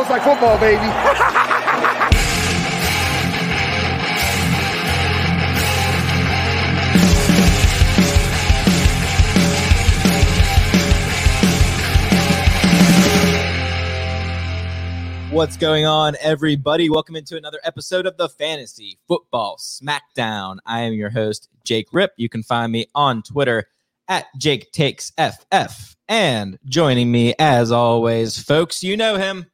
looks like football, baby. What's going on, everybody? Welcome into another episode of the Fantasy Football Smackdown. I am your host, Jake Hrip. You can find me on Twitter at Jake Takes FF. And joining me, as always, folks, you know him,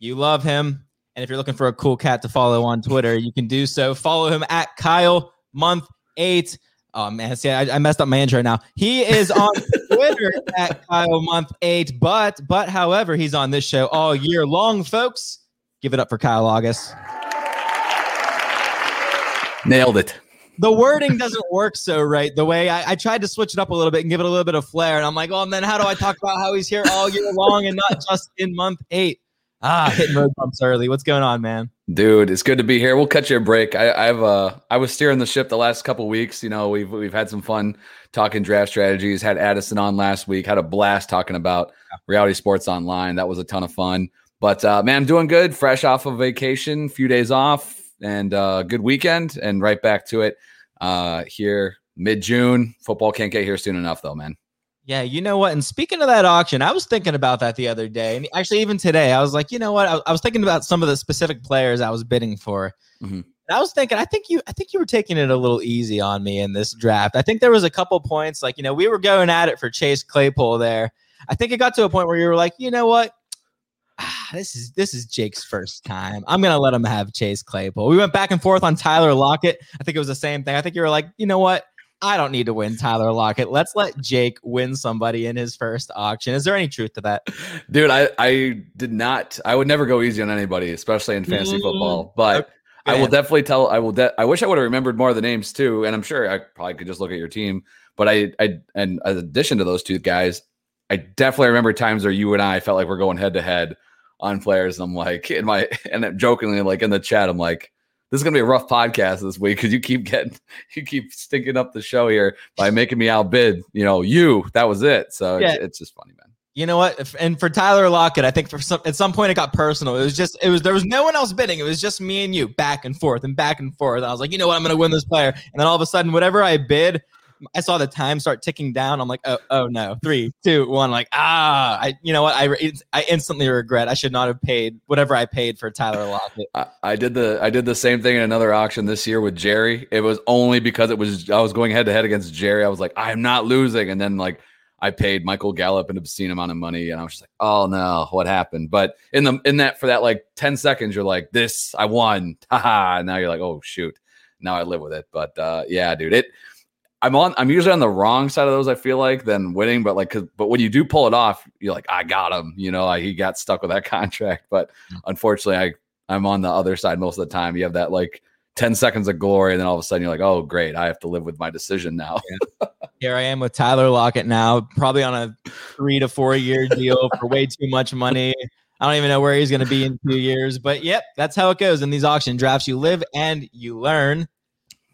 you love him. And if you're looking for a cool cat to follow on Twitter, you can do so. Follow him at Kyle Month Eight. Oh man, see, I, I messed up my intro now. He is on Twitter at Kyle Month Eight, but but however, he's on this show all year long, folks. Give it up for Kyle August. Nailed it. The wording doesn't work so right. The way I, I tried to switch it up a little bit and give it a little bit of flair, and I'm like, oh, and then how do I talk about how he's here all year long and not just in month eight? Ah, hitting road bumps early. What's going on, man? Dude, it's good to be here. We'll cut you a break. I, I've uh I was steering the ship the last couple weeks. You know, we've we've had some fun talking draft strategies. Had Addison on last week. Had a blast talking about reality sports online. That was a ton of fun. But uh, man, I'm doing good. Fresh off of vacation, few days off, and uh, good weekend, and right back to it uh, here mid June. Football can't get here soon enough, though, man. Yeah, you know what? And speaking of that auction, I was thinking about that the other day. And actually, even today, I was like, you know what? I, I was thinking about some of the specific players I was bidding for. Mhm. And I was thinking, I think you, I think you were taking it a little easy on me in this draft. I think there was a couple points, like you know, we were going at it for Chase Claypool there. I think it got to a point where you were like, you know what? Ah, this is this is Jake's first time. I'm gonna let him have Chase Claypool. We went back and forth on Tyler Lockett. I think it was the same thing. I think you were like, you know what? I don't need to win Tyler Lockett. Let's let Jake win somebody in his first auction. Is there any truth to that? Dude, I I did not. I would never go easy on anybody, especially in fantasy Mm, football. But okay. I will definitely tell. I will. De- I wish I would have remembered more of the names too. And I'm sure I probably could just look at your team. But I, I, and in addition to those two guys, I definitely remember times where you and I felt like we're going head to head on players. And I'm like, in my, and I'm jokingly, like in the chat, I'm like, this is gonna be a rough podcast this week because you keep getting, you keep stinking up the show here by making me outbid. You know, you. That was it. So Yeah. it's, it's just funny, man. You know what? And for Tyler Lockett, I think for some at some point it got personal. It was just it was there was no one else bidding. It was just me and you back and forth and back and forth. I was like, you know what? I'm gonna win this player. And then all of a sudden, whatever I bid, I saw the time start ticking down. I'm like, oh, oh no, three, two, one. Like, ah, I, you know what? I, I instantly regret. I should not have paid whatever I paid for Tyler Lockett. I, I did the I did the same thing in another auction this year with Jerry. It was only because it was I was going head to head against Jerry. I was like, I'm not losing, and then like I paid Michael Gallup an obscene amount of money, and I was just like, oh no, what happened? But in the in that for that like ten seconds, you're like, this I won, haha. And now you're like, oh shoot, now I live with it. But uh, yeah, dude, it. I'm on. I'm usually on the wrong side of those. I feel like than winning, but like, but when you do pull it off, you're like, I got him. You know, like he got stuck with that contract. But unfortunately, I I'm on the other side most of the time. You have that like 10 seconds of glory, and then all of a sudden you're like, oh, great, I have to live with my decision now. Here I am with Tyler Lockett now, probably on a three to four year deal for way too much money. I don't even know where he's going to be in two years, but yep, that's how it goes in these auction drafts. You live and you learn.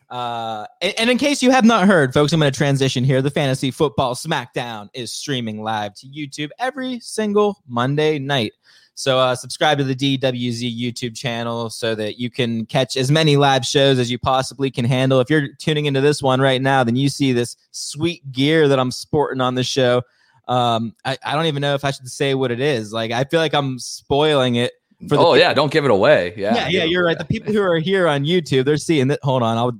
Uh, and, and in case you have not heard, folks, I'm going to transition here. The Fantasy Football Smackdown is streaming live to YouTube every single Monday night. So uh, subscribe to the DWZ YouTube channel so that you can catch as many live shows as you possibly can handle. If you're tuning into this one right now, then you see this sweet gear that I'm sporting on the show. Um, I, I don't even know if I should say what it is. Like I feel like I'm spoiling it. For the oh yeah, don't give it away. Yeah, yeah, yeah, you're right. The people who are here on YouTube, they're seeing that. Hold on, I'll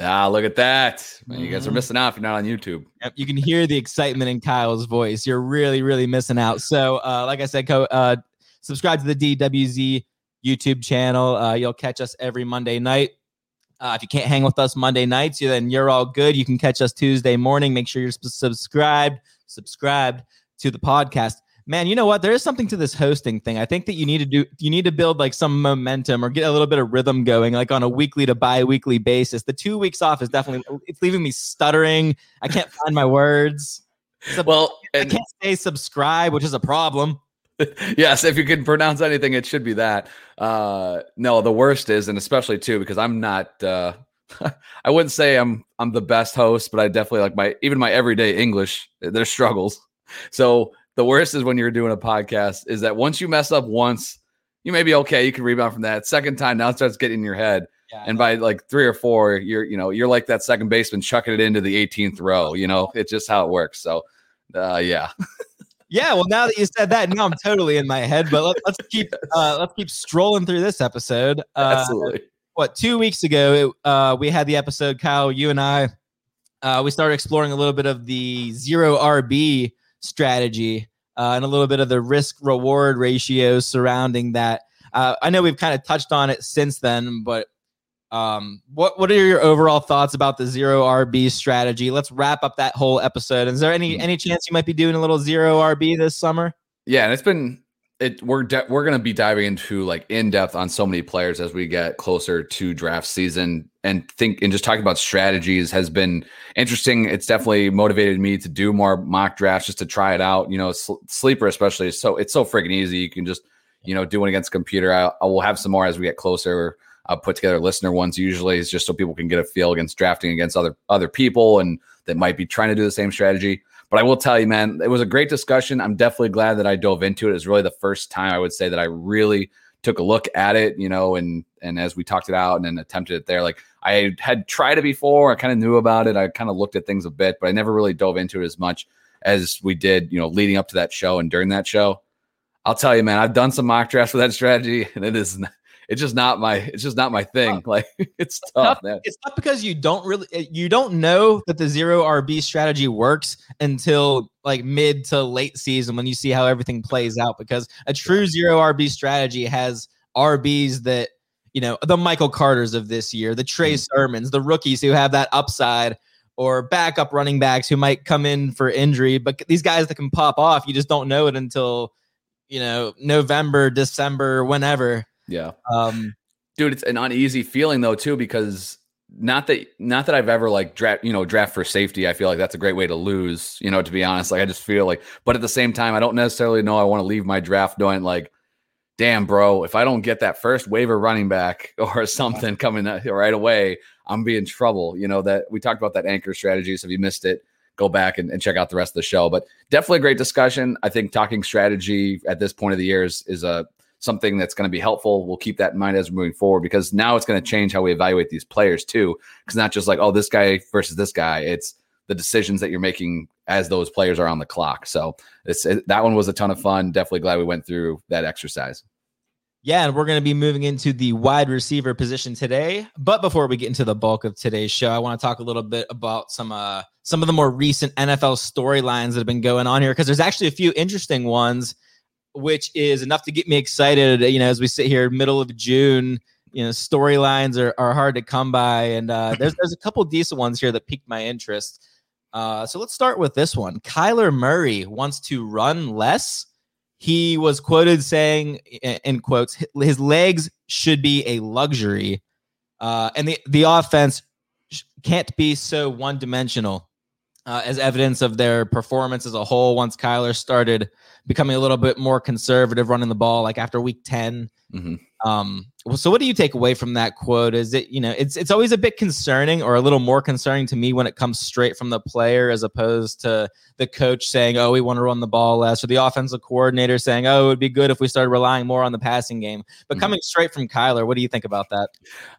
Ah, look at that. Man, you guys are Mhm. missing out if you're not on YouTube. Yep, you can hear the excitement in Kyle's voice. You're really, really missing out. So, uh, like I said, co- uh, subscribe to the DWZ YouTube channel. Uh, you'll catch us every Monday night. Uh, if you can't hang with us Monday nights, you- then you're all good. You can catch us Tuesday morning. Make sure you're subscribed, subscribed to the podcast. Man, you know what? There is something to this hosting thing. I think that you need to do. You need to build like some momentum or get a little bit of rhythm going, like on a weekly to bi-weekly basis. The two weeks off is definitely it's leaving me stuttering. I can't find my words. Sub- Well, I and can't say subscribe, which is a problem. yes, if you can pronounce anything, it should be that. Uh, no, the worst is, and especially too, because I'm not. Uh, I wouldn't say I'm I'm the best host, but I definitely like my even my everyday English. There's struggles. So the worst is when you're doing a podcast is that once you mess up once, you may be okay. You can rebound from that. Second time, now it starts getting in your head. Yeah, and by like three or four, you're you know you're like that second baseman chucking it into the 18th row. You know, it's just how it works. So, uh, yeah. yeah. Well, now that you said that, now I'm totally in my head. But let, us keep uh, let's keep strolling through this episode. Uh, Absolutely. What two weeks ago it, uh, we had the episode, Kyle. You and I, uh, we started exploring a little bit of the zero RB strategy uh, and a little bit of the risk reward ratios surrounding that. Uh, I know we've kind of touched on it since then, but um, what what are your overall thoughts about the zero RB strategy? Let's wrap up that whole episode. Is there any hmm. any chance you might be doing a little zero RB this summer? Yeah, and it's been it we're de- we're going to be diving into like in depth on so many players as we get closer to draft season. And think and just talking about strategies has been interesting. It's definitely motivated me to do more mock drafts just to try it out. You know sl- sleeper especially is so it's so freaking easy. You can just you know do it against computer. I, I will have some more as we get closer i'll put together listener ones usually just so people can get a feel against drafting against other other people and that might be trying to do the same strategy but I will tell you, man, it was a great discussion. I'm definitely glad that I dove into it. It was really the first time I would say that I really took a look at it, you know, and and as we talked it out and then attempted it there, like I had tried it before. I kind of knew about it. I kind of looked at things a bit, but I never really dove into it as much as we did, you know, leading up to that show and during that show. I'll tell you, man, I've done some mock drafts for that strategy, and it is it's just not my it's just not my thing. Like it's tough, it's man. It's not because you don't really eh, you don't know that the zero RB strategy works until like mid to late season when you see how everything plays out. Because a true zero RB strategy has RBs that you know the Michael Carters of this year, the Trey mm-hmm. Sermons, the rookies who have that upside. Or backup running backs who might come in for injury, but these guys that can pop off, you just don't know it until you know November, December, whenever yeah. Um, dude, it's an uneasy feeling though too because not that not that I've ever like draft you know draft for safety. I feel like that's a great way to lose. You know, to be honest, like I just feel like, but at the same time, I don't necessarily know I want to leave my draft knowing like, damn, bro, if I don't get that first waiver running back or something coming right away, I'm be in trouble. You know that we talked about that anchor strategy. So if you missed it, go back and, and check out the rest of the show. But definitely a great discussion. I think talking strategy at this point of the year is, is a something that's going to be helpful. We'll keep that in mind as we're moving forward because now it's going to change how we evaluate these players too. Because not just like, oh, this guy versus this guy. It's the decisions that you're making as those players are on the clock. So it's it, that one was a ton of fun. Definitely glad we went through that exercise. Yeah, and we're going to be moving into the wide receiver position today. But before we get into the bulk of today's show, I want to talk a little bit about some uh some of the more recent NFL storylines that have been going on here because there's actually a few interesting ones which is enough to get me excited. You know, as we sit here, middle of June, you know, storylines are, are hard to come by, and uh, there's there's a couple decent ones here that piqued my interest. Uh, so let's start with this one. Kyler Murray wants to run less. He was quoted saying, in quotes, his legs should be a luxury, uh, and the the offense can't be so one dimensional. Uh, as evidence of their performance as a whole, once Kyler started becoming a little bit more conservative running the ball like after week 10 mm-hmm. um so what do you take away from that quote? Is it you know it's it's always a bit concerning or a little more concerning to me when it comes straight from the player as opposed to the coach saying oh we want to run the ball less or the offensive coordinator saying oh it would be good if we started relying more on the passing game. But mm-hmm. coming straight from kyler what do you think about that?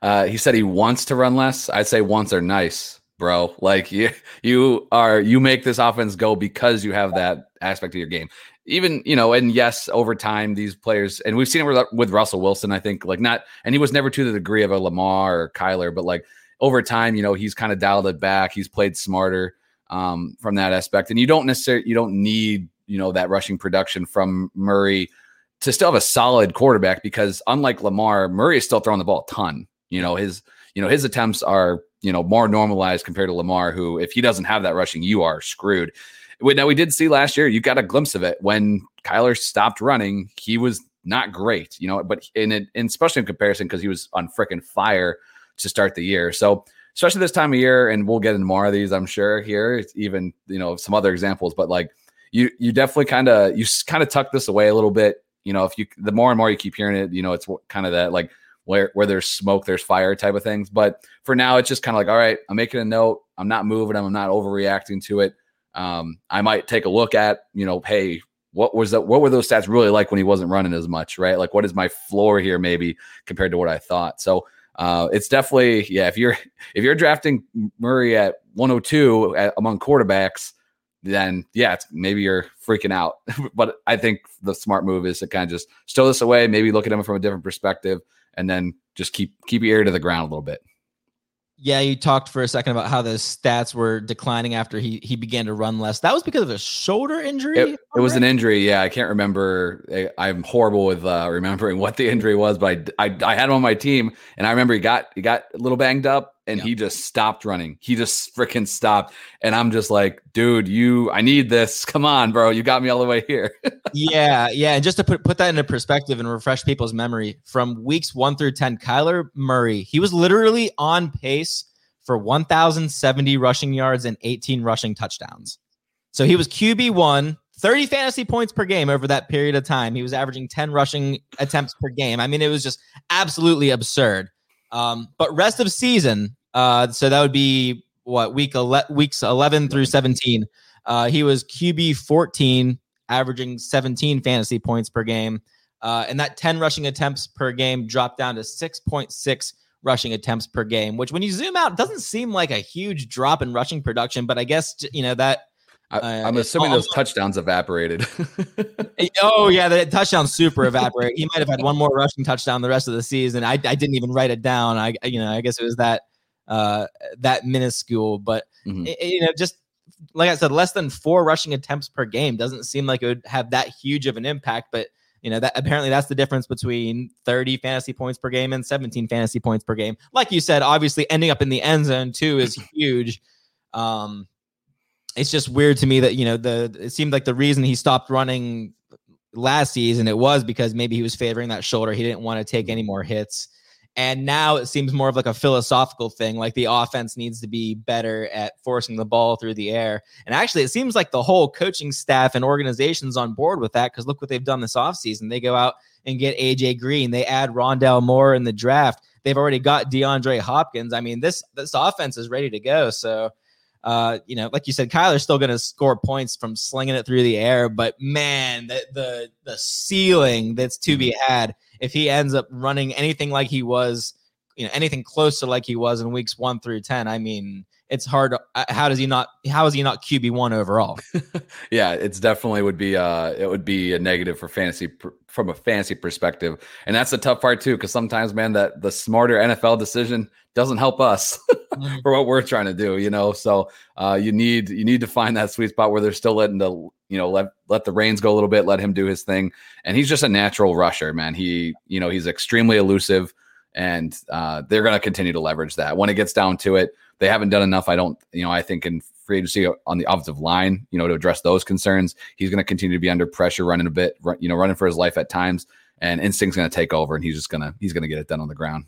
Uh, he said he wants to run less. I'd say wants are nice bro. Like you, you are you make this offense go because you have that aspect of your game even you know, and yes, over time these players, and we've seen it with, with Russell Wilson. I think like not, and he was never to the degree of a Lamar or Kyler, but like over time, you know, he's kind of dialed it back. He's played smarter um, from that aspect, and you don't necessarily you don't need you know that rushing production from Murray to still have a solid quarterback because unlike Lamar, Murray is still throwing the ball a ton. You know his you know his attempts are you know more normalized compared to Lamar, who if he doesn't have that rushing, you are screwed. Now we did see last year, you got a glimpse of it when Kyler stopped running. He was not great, you know, but in it, and especially in comparison because he was on freaking fire to start the year. So especially this time of year, and we'll get into more of these, I'm sure. Here, even you know some other examples, but like you, you definitely kind of you kind of tuck this away a little bit. You know, if you the more and more you keep hearing it, you know, it's kind of that like where where there's smoke, there's fire type of things. But for now, it's just kind of like, all right, I'm making a note. I'm not moving. I'm not overreacting to it. Um, I might take a look at, you know, hey, what was that? What were those stats really like when he wasn't running as much, right? Like, what is my floor here, maybe compared to what I thought? So uh, it's definitely yeah. If you're if you're drafting Murray at 102 at, among quarterbacks, then yeah, it's, maybe you're freaking out. but I think the smart move is to kind of just stow this away, maybe look at him from a different perspective, and then just keep keep your ear to the ground a little bit. Yeah, you talked for a second about how the stats were declining after he he began to run less. That was because of a shoulder injury. It, it was an injury. Yeah, I can't remember. I, am horrible with uh, remembering what the injury was, but I, I, I had him on my team, and I remember he got he got a little banged up, and yeah. he just stopped running. He just freaking stopped, and I'm just like, dude, you, I need this. Come on, bro, you got me all the way here. yeah, yeah, and just to put put that into perspective and refresh people's memory, from weeks one through ten, Kyler Murray, he was literally on pace for 1,070 rushing yards and 18 rushing touchdowns. So he was QB one, 30 fantasy points per game over that period of time. He was averaging 10 rushing attempts per game. I mean, it was just absolutely absurd. Um, but rest of season, uh, so that would be what week ele- weeks 11 through 17. Uh, he was QB 14, averaging 17 fantasy points per game. Uh, and that 10 rushing attempts per game dropped down to 6.6 rushing attempts per game, which when you zoom out doesn't seem like a huge drop in rushing production, but I guess you know that I, am assuming those touchdowns evaporated. oh yeah, the touchdown super evaporated. He might have had one more rushing touchdown the rest of the season. I, I didn't even write it down. I you know I guess it was that uh that minuscule, but mm-hmm. it, you know just like I said, less than four rushing attempts per game doesn't seem like it would have that huge of an impact, but you know that apparently that's the difference between 30 fantasy points per game and 17 fantasy points per game like you said obviously ending up in the end zone too is huge um it's just weird to me that you know the it seemed like the reason he stopped running last season it was because maybe he was favoring that shoulder he didn't want to take mm-hmm. any more hits and now it seems more of like a philosophical thing, like the offense needs to be better at forcing the ball through the air. And actually, it seems like the whole coaching staff and organization's on board with that because look what they've done this offseason. They go out and get AJ Green, they add Rondale Moore in the draft. They've already got DeAndre Hopkins. I mean, this this offense is ready to go. So uh, you know, like you said, Kyler's still going to score points from slinging it through the air, but man, the the the ceiling that's to be mm-hmm. had if he ends up running anything like he was, you know, anything close to like he was in weeks one through ten. I mean, it's hard. Uh, how does he not? How is he not QB one overall? yeah, it's definitely would be uh it would be a negative for fantasy pr- from a fantasy perspective, and that's the tough part too. Because sometimes, man, that the smarter NFL decision doesn't help us mm-hmm. for what we're trying to do, you know. So uh, you need you need to find that sweet spot where they're still letting the you know let let the reins go a little bit, let him do his thing, and he's just a natural rusher, man. He you know he's extremely elusive, and uh, they're going to continue to leverage that when it gets down to it. They haven't done enough. I don't you know I think in free agency on the offensive line, you know, to address those concerns. He's going to continue to be under pressure, running a bit, you know, running for his life at times, and instinct's going to take over, and he's just gonna he's going to get it done on the ground.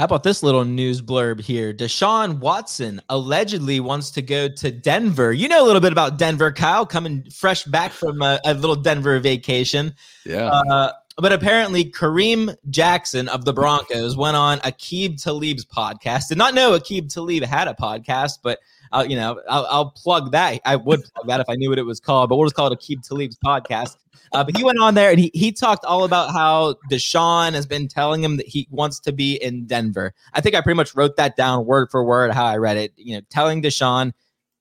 How about this little news blurb here? Deshaun Watson allegedly wants to go to Denver. You know a little bit about Denver, Kyle, coming fresh back from a, a little Denver vacation. Yeah. Uh, but apparently, Kareem Jackson of the Broncos went on Aqib Talib's podcast. Did not know Aqib Talib had a podcast, but uh, you know, I'll, I'll, plug that. I would plug that if I knew what it was called, but we'll just call it Aqib Talib's podcast. Uh, but he went on there and he, he talked all about how Deshaun has been telling him that he wants to be in Denver. I think I pretty much wrote that down word for word how I read it. You know, telling Deshaun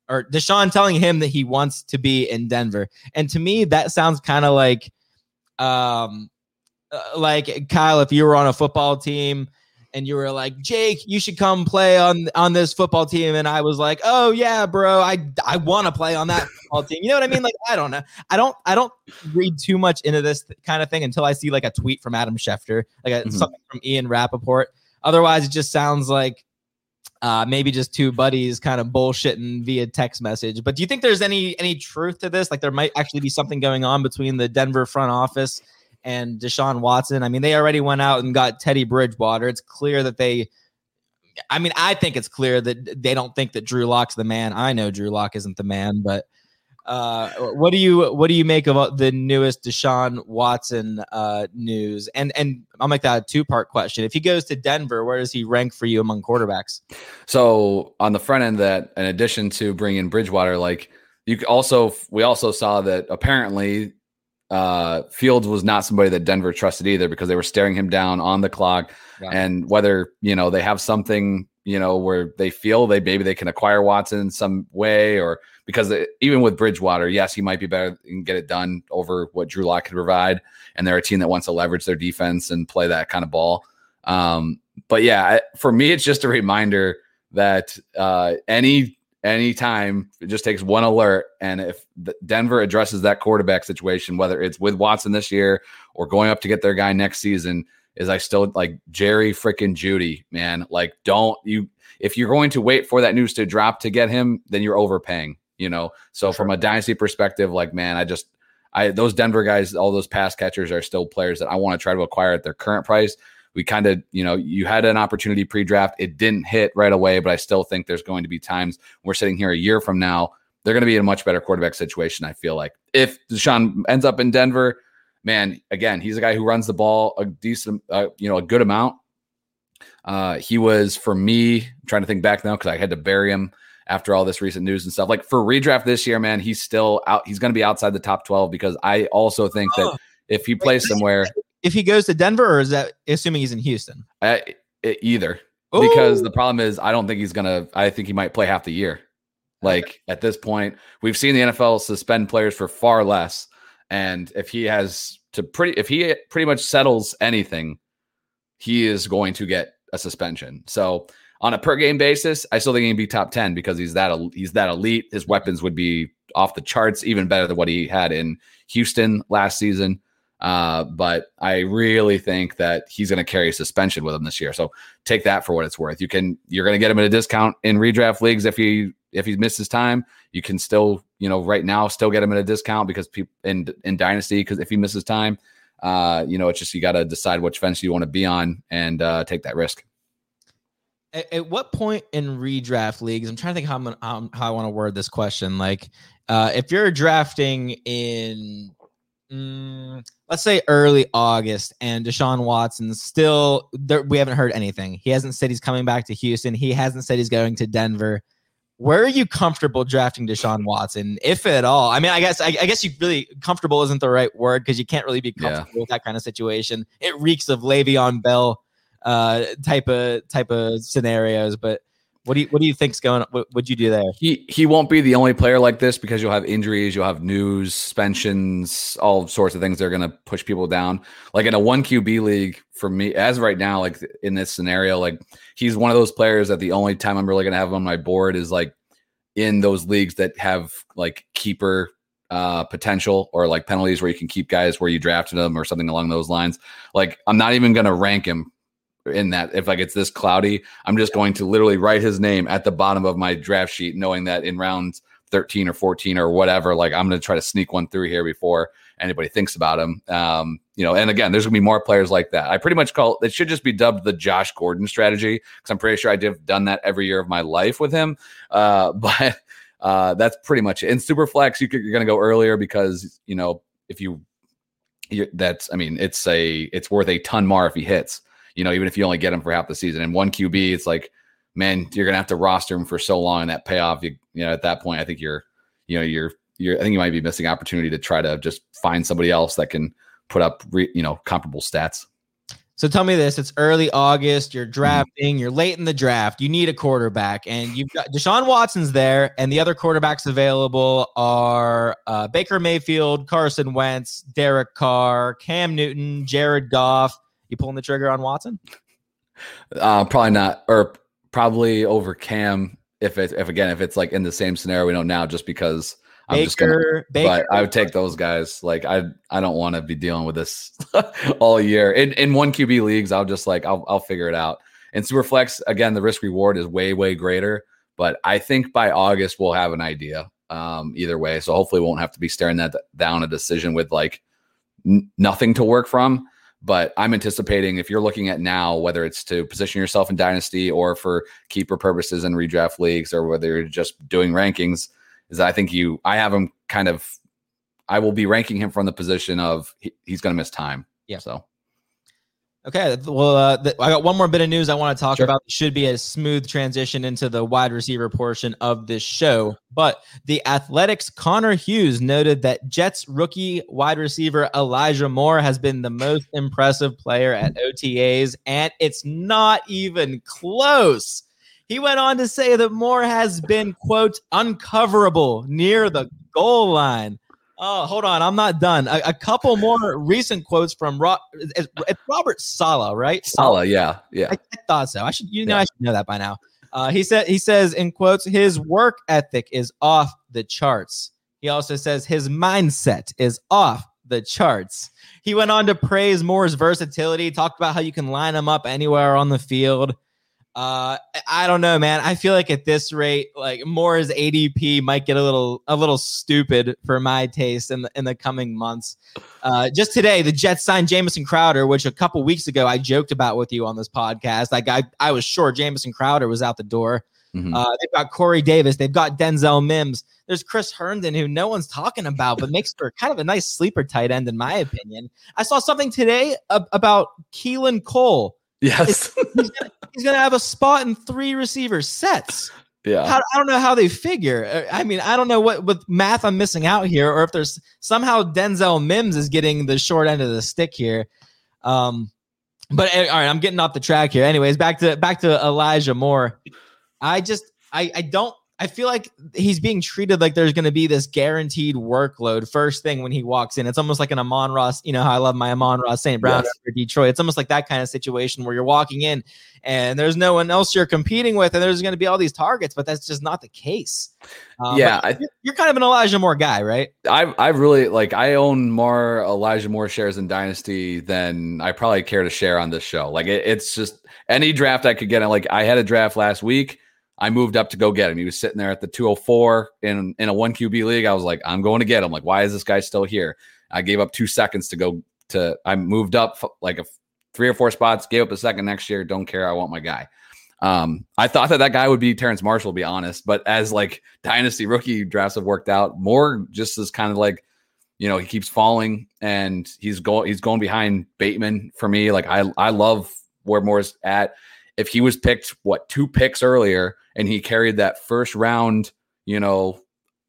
or Deshaun telling him that he wants to be in Denver. And to me, that sounds kind of like, um, uh, like Kyle, if you were on a football team and you were like, Jake, you should come play on on this football team, and I was like, oh yeah, bro, I I want to play on that football team. You know what I mean? Like, I don't know. I don't I don't read too much into this kind of thing until I see like a tweet from Adam Schefter, like a, mm-hmm. something from Ian Rapoport. Otherwise, it just sounds like uh, maybe just two buddies kind of bullshitting via text message. But do you think there's any any truth to this? Like, there might actually be something going on between the Denver front office and Deshaun Watson. I mean, they already went out and got Teddy Bridgewater. It's clear that they I mean, I think it's clear that they don't think that Drew Lock's the man. I know Drew Lock isn't the man, but uh, what do you what do you make of uh, the newest Deshaun Watson uh, news? And and I'll make that a two part question. If he goes to Denver, where does he rank for you among quarterbacks? So on the front end, that in addition to bringing Bridgewater, like you also we also saw that apparently uh, Fields was not somebody that Denver trusted either because they were staring him down on the clock. Yeah. And whether you know they have something you know where they feel they maybe they can acquire Watson in some way, or because they, even with Bridgewater, yes, he might be better and get it done over what Drew Lock could provide, and they're a team that wants to leverage their defense and play that kind of ball. Um, but yeah, for me, it's just a reminder that uh, any anytime it just takes one alert. And if denver addresses that quarterback situation whether it's with watson this year or going up to get their guy next season is i still like jerry freaking Jeudy man. Like don't you if you're going to wait for that news to drop to get him then you're overpaying you know? So sure. from a dynasty perspective like man i just i those denver guys all those pass catchers are still players that i want to try to acquire at their current price we kind of, you know, you had an opportunity pre draft. It didn't hit right away, but I still think there's going to be times we're sitting here a year from now. They're going to be in a much better quarterback situation. I feel like if Deshaun ends up in Denver, man, again, he's a guy who runs the ball a decent, uh, you know, a good amount. Uh, he was for me I'm trying to think back now because I had to bury him after all this recent news and stuff. Like for redraft this year, man, he's still out. He's going to be outside the top 12 because I also think that if he plays somewhere, if he goes to Denver, or is that assuming he's in Houston? Uh, either, Ooh. because the problem is I don't think he's gonna. I think he might play half the year. Like at this point, we've seen the NFL suspend players for far less, and if he has to pretty, if he pretty much settles anything, he is going to get a suspension. So on a per game basis, I still think he can be top ten because he's that he's that elite. His weapons would be off the charts, even better than what he had in Houston last season. Uh, but I really think that he's going to carry suspension with him this year. So take that for what it's worth. You can you're going to get him at a discount in redraft leagues if he if he misses time. You can still you know right now still get him at a discount because people in in dynasty because if he misses time, uh, you know it's just you got to decide which fence you want to be on and uh, take that risk. At, at, what point in redraft leagues? I'm trying to think how I'm, how, how I want to word this question. Like, uh, if you're drafting in mm, let's say early August, and Deshaun Watson still there, we haven't heard anything. He hasn't said he's coming back to Houston. He hasn't said he's going to Denver. Where are you comfortable drafting Deshaun Watson, if at all? I mean, I guess I, I guess you really comfortable isn't the right word because you can't really be comfortable yeah. with that kind of situation. It reeks of Le'Veon Bell uh, type of type of scenarios, but what do you what do you think's going? What would you do there? He he won't be the only player like this because you'll have injuries, you'll have news, suspensions, all sorts of things that are going to push people down. Like in a one QB league, for me, as right now, like in this scenario, like he's one of those players that the only time I'm really going to have on my board is like in those leagues that have like keeper uh, potential or like penalties where you can keep guys where you drafted them or something along those lines. Like I'm not even going to rank him in that if like it's this cloudy, I'm just going to literally write his name at the bottom of my draft sheet, knowing that in rounds 13 or 14 or whatever, like I'm going to try to sneak one through here before anybody thinks about him. Um, you know, and again, there's gonna be more players like that. I pretty much call it should just be dubbed the Josh Gordon strategy because I'm pretty sure I have done that every year of my life with him. Uh, but uh, that's pretty much it. In Superflex, you could, you're gonna go earlier because you know if you that's I mean it's a it's worth a ton more if he hits you know, even if you only get him for half the season. And one QB, it's like, man, you're gonna have to roster him for so long, and that payoff, you, you know, at that point, I think you're, you know, you're, you're, I think you might be missing opportunity to try to just find somebody else that can put up, re, you know, comparable stats. So tell me this: It's early August. You're mm-hmm. drafting. You're late in the draft. You need a quarterback, and you've got Deshaun Watson's there, and the other quarterbacks available are uh, Baker Mayfield, Carson Wentz, Derek Carr, Cam Newton, Jared Goff. You pulling the trigger on Watson? Uh, probably not, or probably over Cam. If it, if again, if it's like in the same scenario we know now, just because I'm Baker, just gonna, Baker, but I would take those guys. Like I, I don't want to be dealing with this all year. In in one QB leagues, I'll just like I'll I'll figure it out. In Superflex, again, the risk reward is way way greater. But I think by August we'll have an idea. Um, either way, so hopefully we won't have to be staring that down a decision with like n- nothing to work from. But I'm anticipating if you're looking at now, whether it's to position yourself in dynasty or for keeper purposes in redraft leagues, or whether you're just doing rankings, is I think you, I have him kind of, I will be ranking him from the position of he, he's going to miss time. Yeah. So Okay, well, uh, th- I got one more bit of news I want to talk Sure. about. It should be a smooth transition into the wide receiver portion of this show. But the Athletic's Connor Hughes noted that Jets rookie wide receiver Elijah Moore has been the most impressive player at OTAs, and it's not even close. He went on to say that Moore has been, quote, uncoverable near the goal line. Oh, hold on. I'm not done. A, a couple more recent quotes from Ro- it's, it's Robert Saleh, right? Saleh, yeah, yeah. I, I thought so. I should, you know, Yeah. I should know that by now. Uh, he said, he says in quotes, his work ethic is off the charts. He also says his mindset is off the charts. He went on to praise Moore's versatility, talked about how you can line him up anywhere on the field. Uh, I don't know, man. I feel like at this rate, like Moore's ADP might get a little a little stupid for my taste in the in the coming months. Uh, just today, the Jets signed Jamison Crowder, which a couple weeks ago I joked about with you on this podcast. Like I, I was sure Jamison Crowder was out the door. Mhm. Uh, they've got Corey Davis, they've got Denzel Mims. There's Chris Herndon, who no one's talking about, but makes for kind of a nice sleeper tight end, in my opinion. I saw something today ab- about Keelan Cole. Yes, He's going to have a spot in three receiver sets. yeah. How, I don't know how they figure. Uh, I mean, I don't know what with math I'm missing out here, or if there's somehow Denzel Mims is getting the short end of the stick here. Um, but uh, all right, I'm getting off the track here. Anyways, back to back to Elijah Moore. I just I I don't I feel like he's being treated like there's going to be this guaranteed workload first thing when he walks in. It's almost like an Amon-Ra's. You know how I love my Amon-Ra St. Brown Yes. for Detroit. It's almost like that kind of situation where you're walking in and there's no one else you're competing with, and there's going to be all these targets, but that's just not the case. Um, Yeah, I- you're, you're kind of an Elijah Moore guy, right? I I really like I own more Elijah Moore shares in Dynasty than I probably care to share on this show. Like it, it's just any draft I could get. Like I had a draft last week. I moved up to go get him. He was sitting there at the 204 in in a one QB league. I was like, I'm going to get him. Like, why is this guy still here? I gave up two seconds to go to. I moved up like a three or four spots. Gave up a second next year. Don't care. I want my guy. Um, I thought that that guy would be Terrace Marshall, to be honest. But as like dynasty rookie drafts have worked out, more just as kind of like, you know, he keeps falling and he's going he's going behind Bateman for me. Like I I love where Moore's at. If he was picked what two picks earlier and he carried that first round, you know,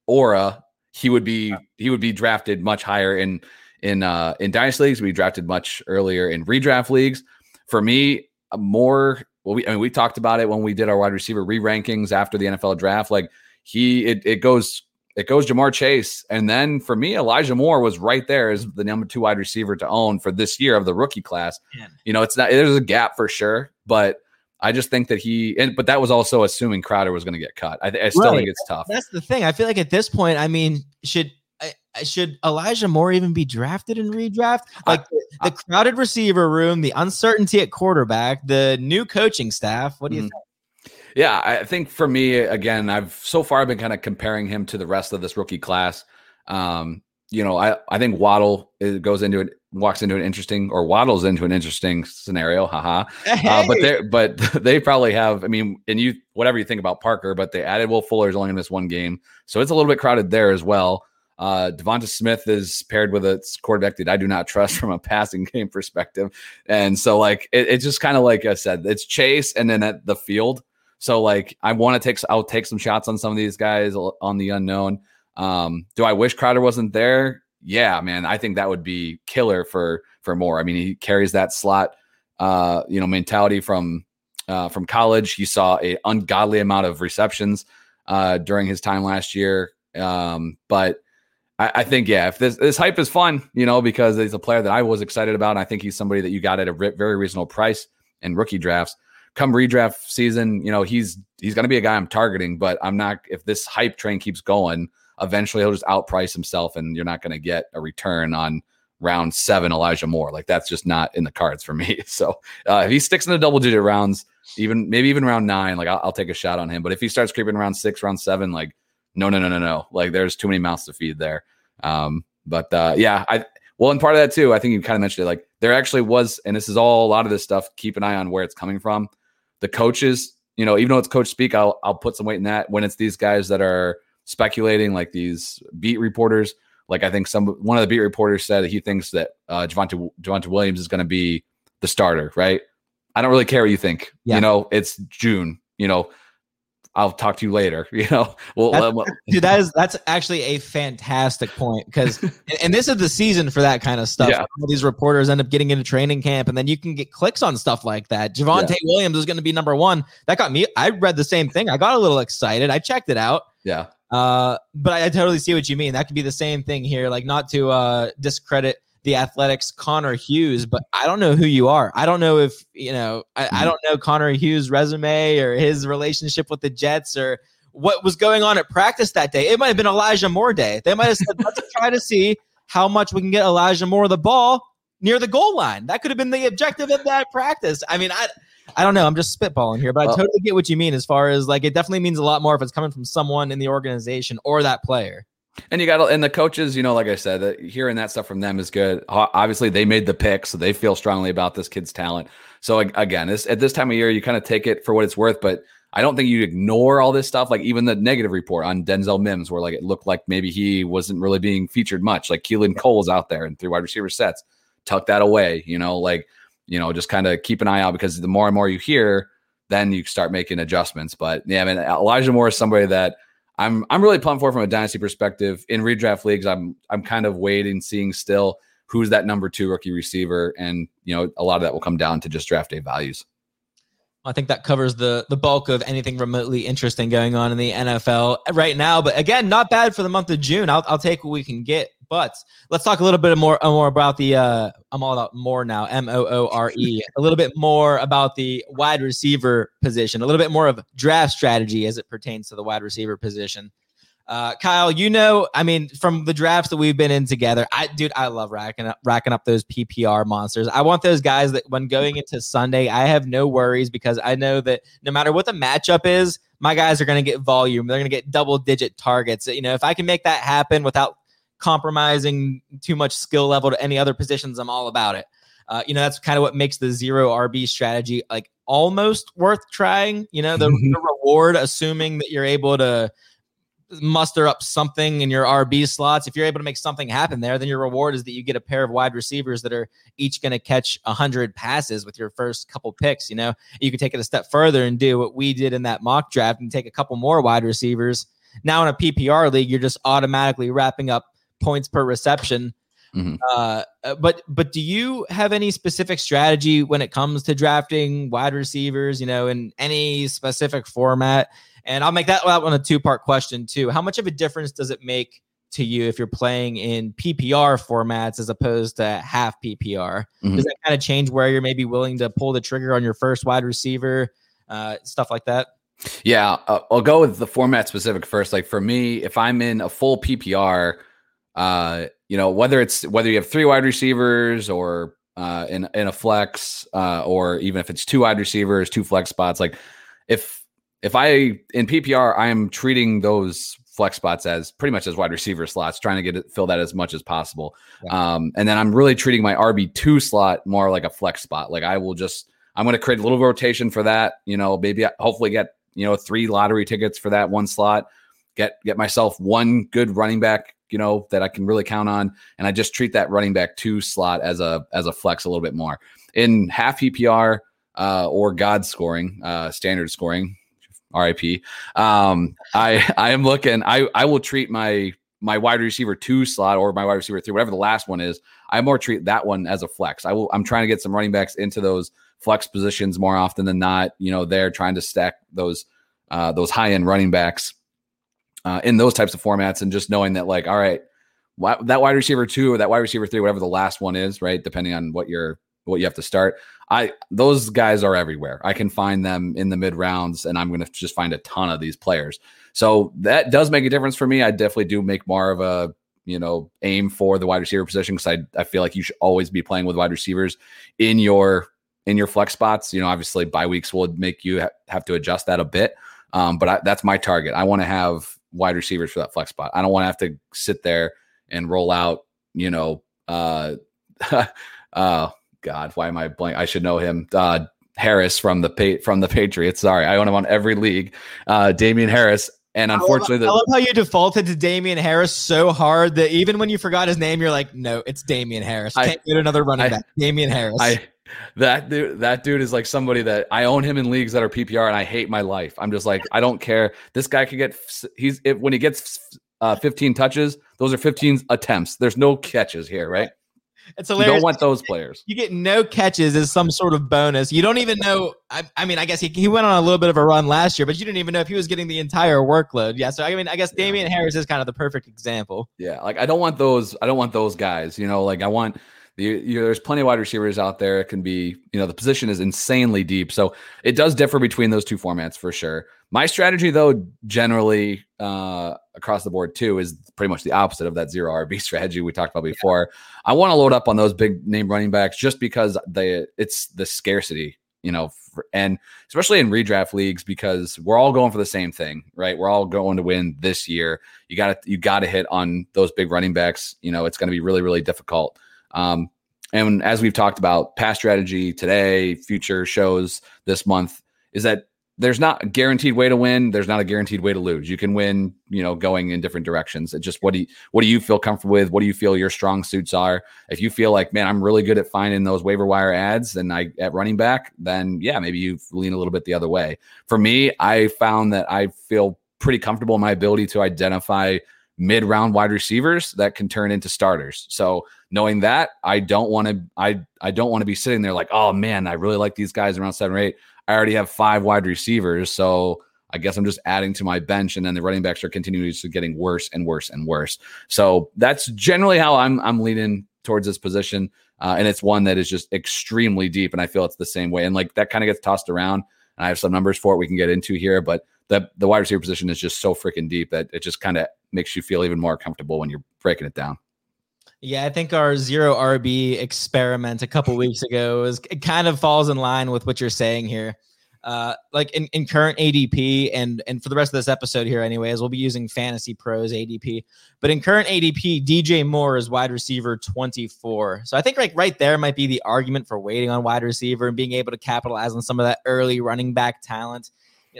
aura, he would be he would be drafted much higher in in uh in dynasty leagues. We drafted much earlier in redraft leagues. For me, more well, we I mean we talked about it when we did our wide receiver re rankings after the NFL draft. Like he it it goes it goes Ja'Marr Chase, and then for me, Elijah Moore was right there as the number two wide receiver to own for this year of the rookie class. Man. You know, it's not there's a gap for sure, but I just think that he and but that was also assuming Crowder was going to get cut. I, I still Right. think it's tough. That's the thing. I feel like at this point, I mean, should I- I- should Elijah Moore even be drafted in redraft? Like the, the crowded receiver room, the uncertainty at quarterback, the new coaching staff. What do you Mhm. think? Yeah, I think for me, again, I've so far been kind of comparing him to the rest of this rookie class. Um, you know, I, I think Waddle goes into it, walks into an interesting, or Waddles into an interesting scenario. Haha. Uh, but they but they probably have. I mean, and you whatever you think about Parker, but they added Will Fuller's only in this one game, so it's a little bit crowded there as well. Uh, Devonta Smith is paired with a quarterback that I do not trust from a passing game perspective, and so like it, it's just kind of like I said, it's Chase and then at the field. So like I want to take I'll take some shots on some of these guys on the unknown. Um, do I wish Crowder wasn't there? Yeah, man, I think that would be killer for for more. I mean, he carries that slot, uh, you know, mentality from uh, from college. He saw a ungodly amount of receptions uh, during his time last year. Um, but I, I think, yeah, if this this hype is fun, you know, because he's a player that I was excited about. And I think he's somebody that you got at a re- very reasonable price in rookie drafts. Come redraft season, you know, he's he's going to be a guy I'm targeting, but I'm not. If this hype train keeps going, eventually he'll just outprice himself, and you're not going to get a return on round seven Elijah Moore. Like that's just not in the cards for me. So uh, if he sticks in the double digit rounds, even maybe even round nine, like I'll, I'll take a shot on him. But if he starts creeping around six, round seven, like no, no, no, no, no. Like there's too many mouths to feed there. Um, but uh, yeah, I well, and part of that too, I think you kind of mentioned it. Like there actually was, and this is all a lot of this stuff. Keep an eye on where it's coming from. The coaches, you know, even though it's coach speak, I'll I'll put some weight in that. When it's these guys that are speculating, like these beat reporters, like I think some one of the beat reporters said that he thinks that uh, Javonte Javonte Williams is going to be the starter, right? I don't really care what you think. Yeah. You know, it's June. You know, I'll talk to you later. You know, well, That's- well, Dude, that is that's actually a fantastic point because, and, and this is the season for that kind of stuff. Yeah. These reporters end up getting into training camp, and then you can get clicks on stuff like that. Javonte Williams is going to be number one. That got me. I read the same thing. I got a little excited. I checked it out. yeah, Uh, but I, I totally see what you mean. That could be the same thing here. Like, not to uh, discredit the Athletic's Connor Hughes, but I don't know who you are. I don't know if you know. I, I don't know Connor Hughes' resume or his relationship with the Jets or what was going on at practice that day. It might have been Elijah Moore day. They might have said, "Let's try to see how much we can get Elijah Moore the ball near the goal line." That could have been the objective of that practice. I mean, I. I don't know. I'm just spitballing here, but I totally get what you mean as far as like it definitely means a lot more if it's coming from someone in the organization or that player. and you got to and the coaches. You know, like I said, that hearing that stuff from them is good. Obviously, they made the pick, so they feel strongly about this kid's talent. So again, this at this time of year, you kind of take it for what it's worth, but. I don't think you ignore all this stuff, like even the negative report on Denzel Mims, where like it looked like maybe he wasn't really being featured much. Like Keelan Cole's out there in three wide receiver sets, tuck that away, you know, like you know, just kind of keep an eye out because the more and more you hear, then you start making adjustments. But yeah, I mean, Elijah Moore is somebody that I'm I'm really pumped for from a dynasty perspective. In redraft leagues, I'm I'm kind of waiting, seeing still who's that number two rookie receiver, and you know, a lot of that will come down to just draft day values. I think that covers the the bulk of anything remotely interesting going on in the NFL right now. But again, not bad for the month of June. I'll, I'll take what we can get. But let's talk a little bit more more about the. Uh, I'm all about more now. M O O R E. A little bit more about the wide receiver position. A little bit more of draft strategy as it pertains to the wide receiver position. Uh, Kyle, you know, I mean, from the drafts that we've been in together, I, dude, I love racking up, racking up those PPR monsters. I want those guys that when going into Sunday, I have no worries because I know that no matter what the matchup is, my guys are going to get volume. They're going to get double digit targets. You know, if I can make that happen without compromising too much skill level to any other positions, I'm all about it. Uh, you know, that's kind of what makes the zero RB strategy like almost worth trying. You know, the, the reward, assuming that you're able to muster up something in your RB slots. If you're able to make something happen there, then your reward is that you get a pair of wide receivers that are each going to catch 100 passes with your first couple picks. You know, you could take it a step further and do what we did in that mock draft and take a couple more wide receivers. Now in a PPR league, you're just automatically wrapping up points per reception. Mhm. Uh, uh, but but do you have any specific strategy when it comes to drafting wide receivers? You know, in any specific format? And I'll make that one a two part question too. How much of a difference does it make to you if you're playing in PPR formats as opposed to half PPR? Mhm. Does that kind of change where you're maybe willing to pull the trigger on your first wide receiver, uh, stuff like that? Yeah, uh, I'll go with the format specific first. Like for me, if I'm in a full PPR, uh, you know, whether it's whether you have three wide receivers or uh, in in a flex, uh, or even if it's two wide receivers, two flex spots, like if if I in PPR, I am treating those flex spots as pretty much as wide receiver slots, trying to get it fill that as much as possible. Um, and then I'm really treating my RB two slot more like a flex spot. Like I will just I'm going to create a little rotation for that. You know, maybe I- hopefully get you know three lottery tickets for that one slot. Get get myself one good running back. You know that I can really count on, and I just treat that running back two slot as a as a flex a little bit more in half PPR uh, or God scoring, uh, standard scoring. RIP. Um, I I am looking. I I will treat my my wide receiver two slot or my wide receiver three, whatever the last one is. I more treat that one as a flex. I will. I'm trying to get some running backs into those flex positions more often than not. You know, they're trying to stack those uh, those high end running backs uh, in those types of formats, and just knowing that like, all right, why, that wide receiver two or that wide receiver three, whatever the last one is, right? Depending on what you're what you have to start. I those guys are everywhere. I can find them in the mid rounds, and I'm going to just find a ton of these players. So that does make a difference for me. I definitely do make more of a you know aim for the wide receiver position because I I feel like you should always be playing with wide receivers in your in your flex spots. You know, obviously bye weeks will make you ha- have to adjust that a bit. Um, but I, that's my target. I want to have wide receivers for that flex spot. I don't want to have to sit there and roll out. You know, uh, uh, God, why am I blank? I should know him. Uh, Harris from the pa- from the Patriots. Sorry, I own him on every league. Uh, Damien Harris, and unfortunately, I love, the, I love how you defaulted to Damien Harris so hard that even when you forgot his name, you're like, no, it's Damien Harris. I- Can't get another running I- back. Damien Harris. I that dude, that dude is like somebody that I own him in leagues that are PPR, and I hate my life. I'm just like, I don't care. This guy could get he's if, when he gets uh, 15 touches, those are 15 attempts. There's no catches here, right? It's hilarious. You don't want those players. You get no catches as some sort of bonus. You don't even know. I, I, mean, I guess he, he went on a little bit of a run last year, but you didn't even know if he was getting the entire workload. Yeah. So I mean, I guess Damien yeah. Harris is kind of the perfect example. Yeah. Like I don't want those. I don't want those guys. You know, like I want the, you know, there's plenty of wide receivers out there. It can be, you know, the position is insanely deep. So it does differ between those two formats for sure. My strategy, though, generally uh, across the board too, is pretty much the opposite of that zero RB strategy we talked about before. Yeah. I want to load up on those big name running backs just because they it's the scarcity, you know, for, and especially in redraft leagues because we're all going for the same thing, right? We're all going to win this year. You got to you got to hit on those big running backs. You know, it's going to be really really difficult. Um, and as we've talked about, past strategy today, future shows this month is that there's not a guaranteed way to win. There's not a guaranteed way to lose. You can win, you know, going in different directions. It just what do you what do you feel comfortable with? What do you feel your strong suits are? If you feel like, man, I'm really good at finding those waiver wire ads and I at running back, then yeah, maybe you lean a little bit the other way. For me, I found that I feel pretty comfortable in my ability to identify mid round wide receivers that can turn into starters. So knowing that, I don't want to I I don't want to be sitting there like, oh man, I really like these guys around seven or eight. I already have five wide receivers, so I guess I'm just adding to my bench, and then the running backs are continuing to getting worse and worse and worse. So that's generally how I'm I'm leaning towards this position, uh, and it's one that is just extremely deep, and I feel it's the same way. And like that kind of gets tossed around. And I have some numbers for it we can get into here, but the the wide receiver position is just so freaking deep that it just kind of makes you feel even more comfortable when you're breaking it down. Yeah, I think our zero RB experiment a couple weeks ago is it kind of falls in line with what you're saying here. Uh, like in, in current ADP and and for the rest of this episode here, anyways, we'll be using Fantasy Pros ADP. But in current ADP, DJ Moore is wide receiver 24. So I think like right there might be the argument for waiting on wide receiver and being able to capitalize on some of that early running back talent.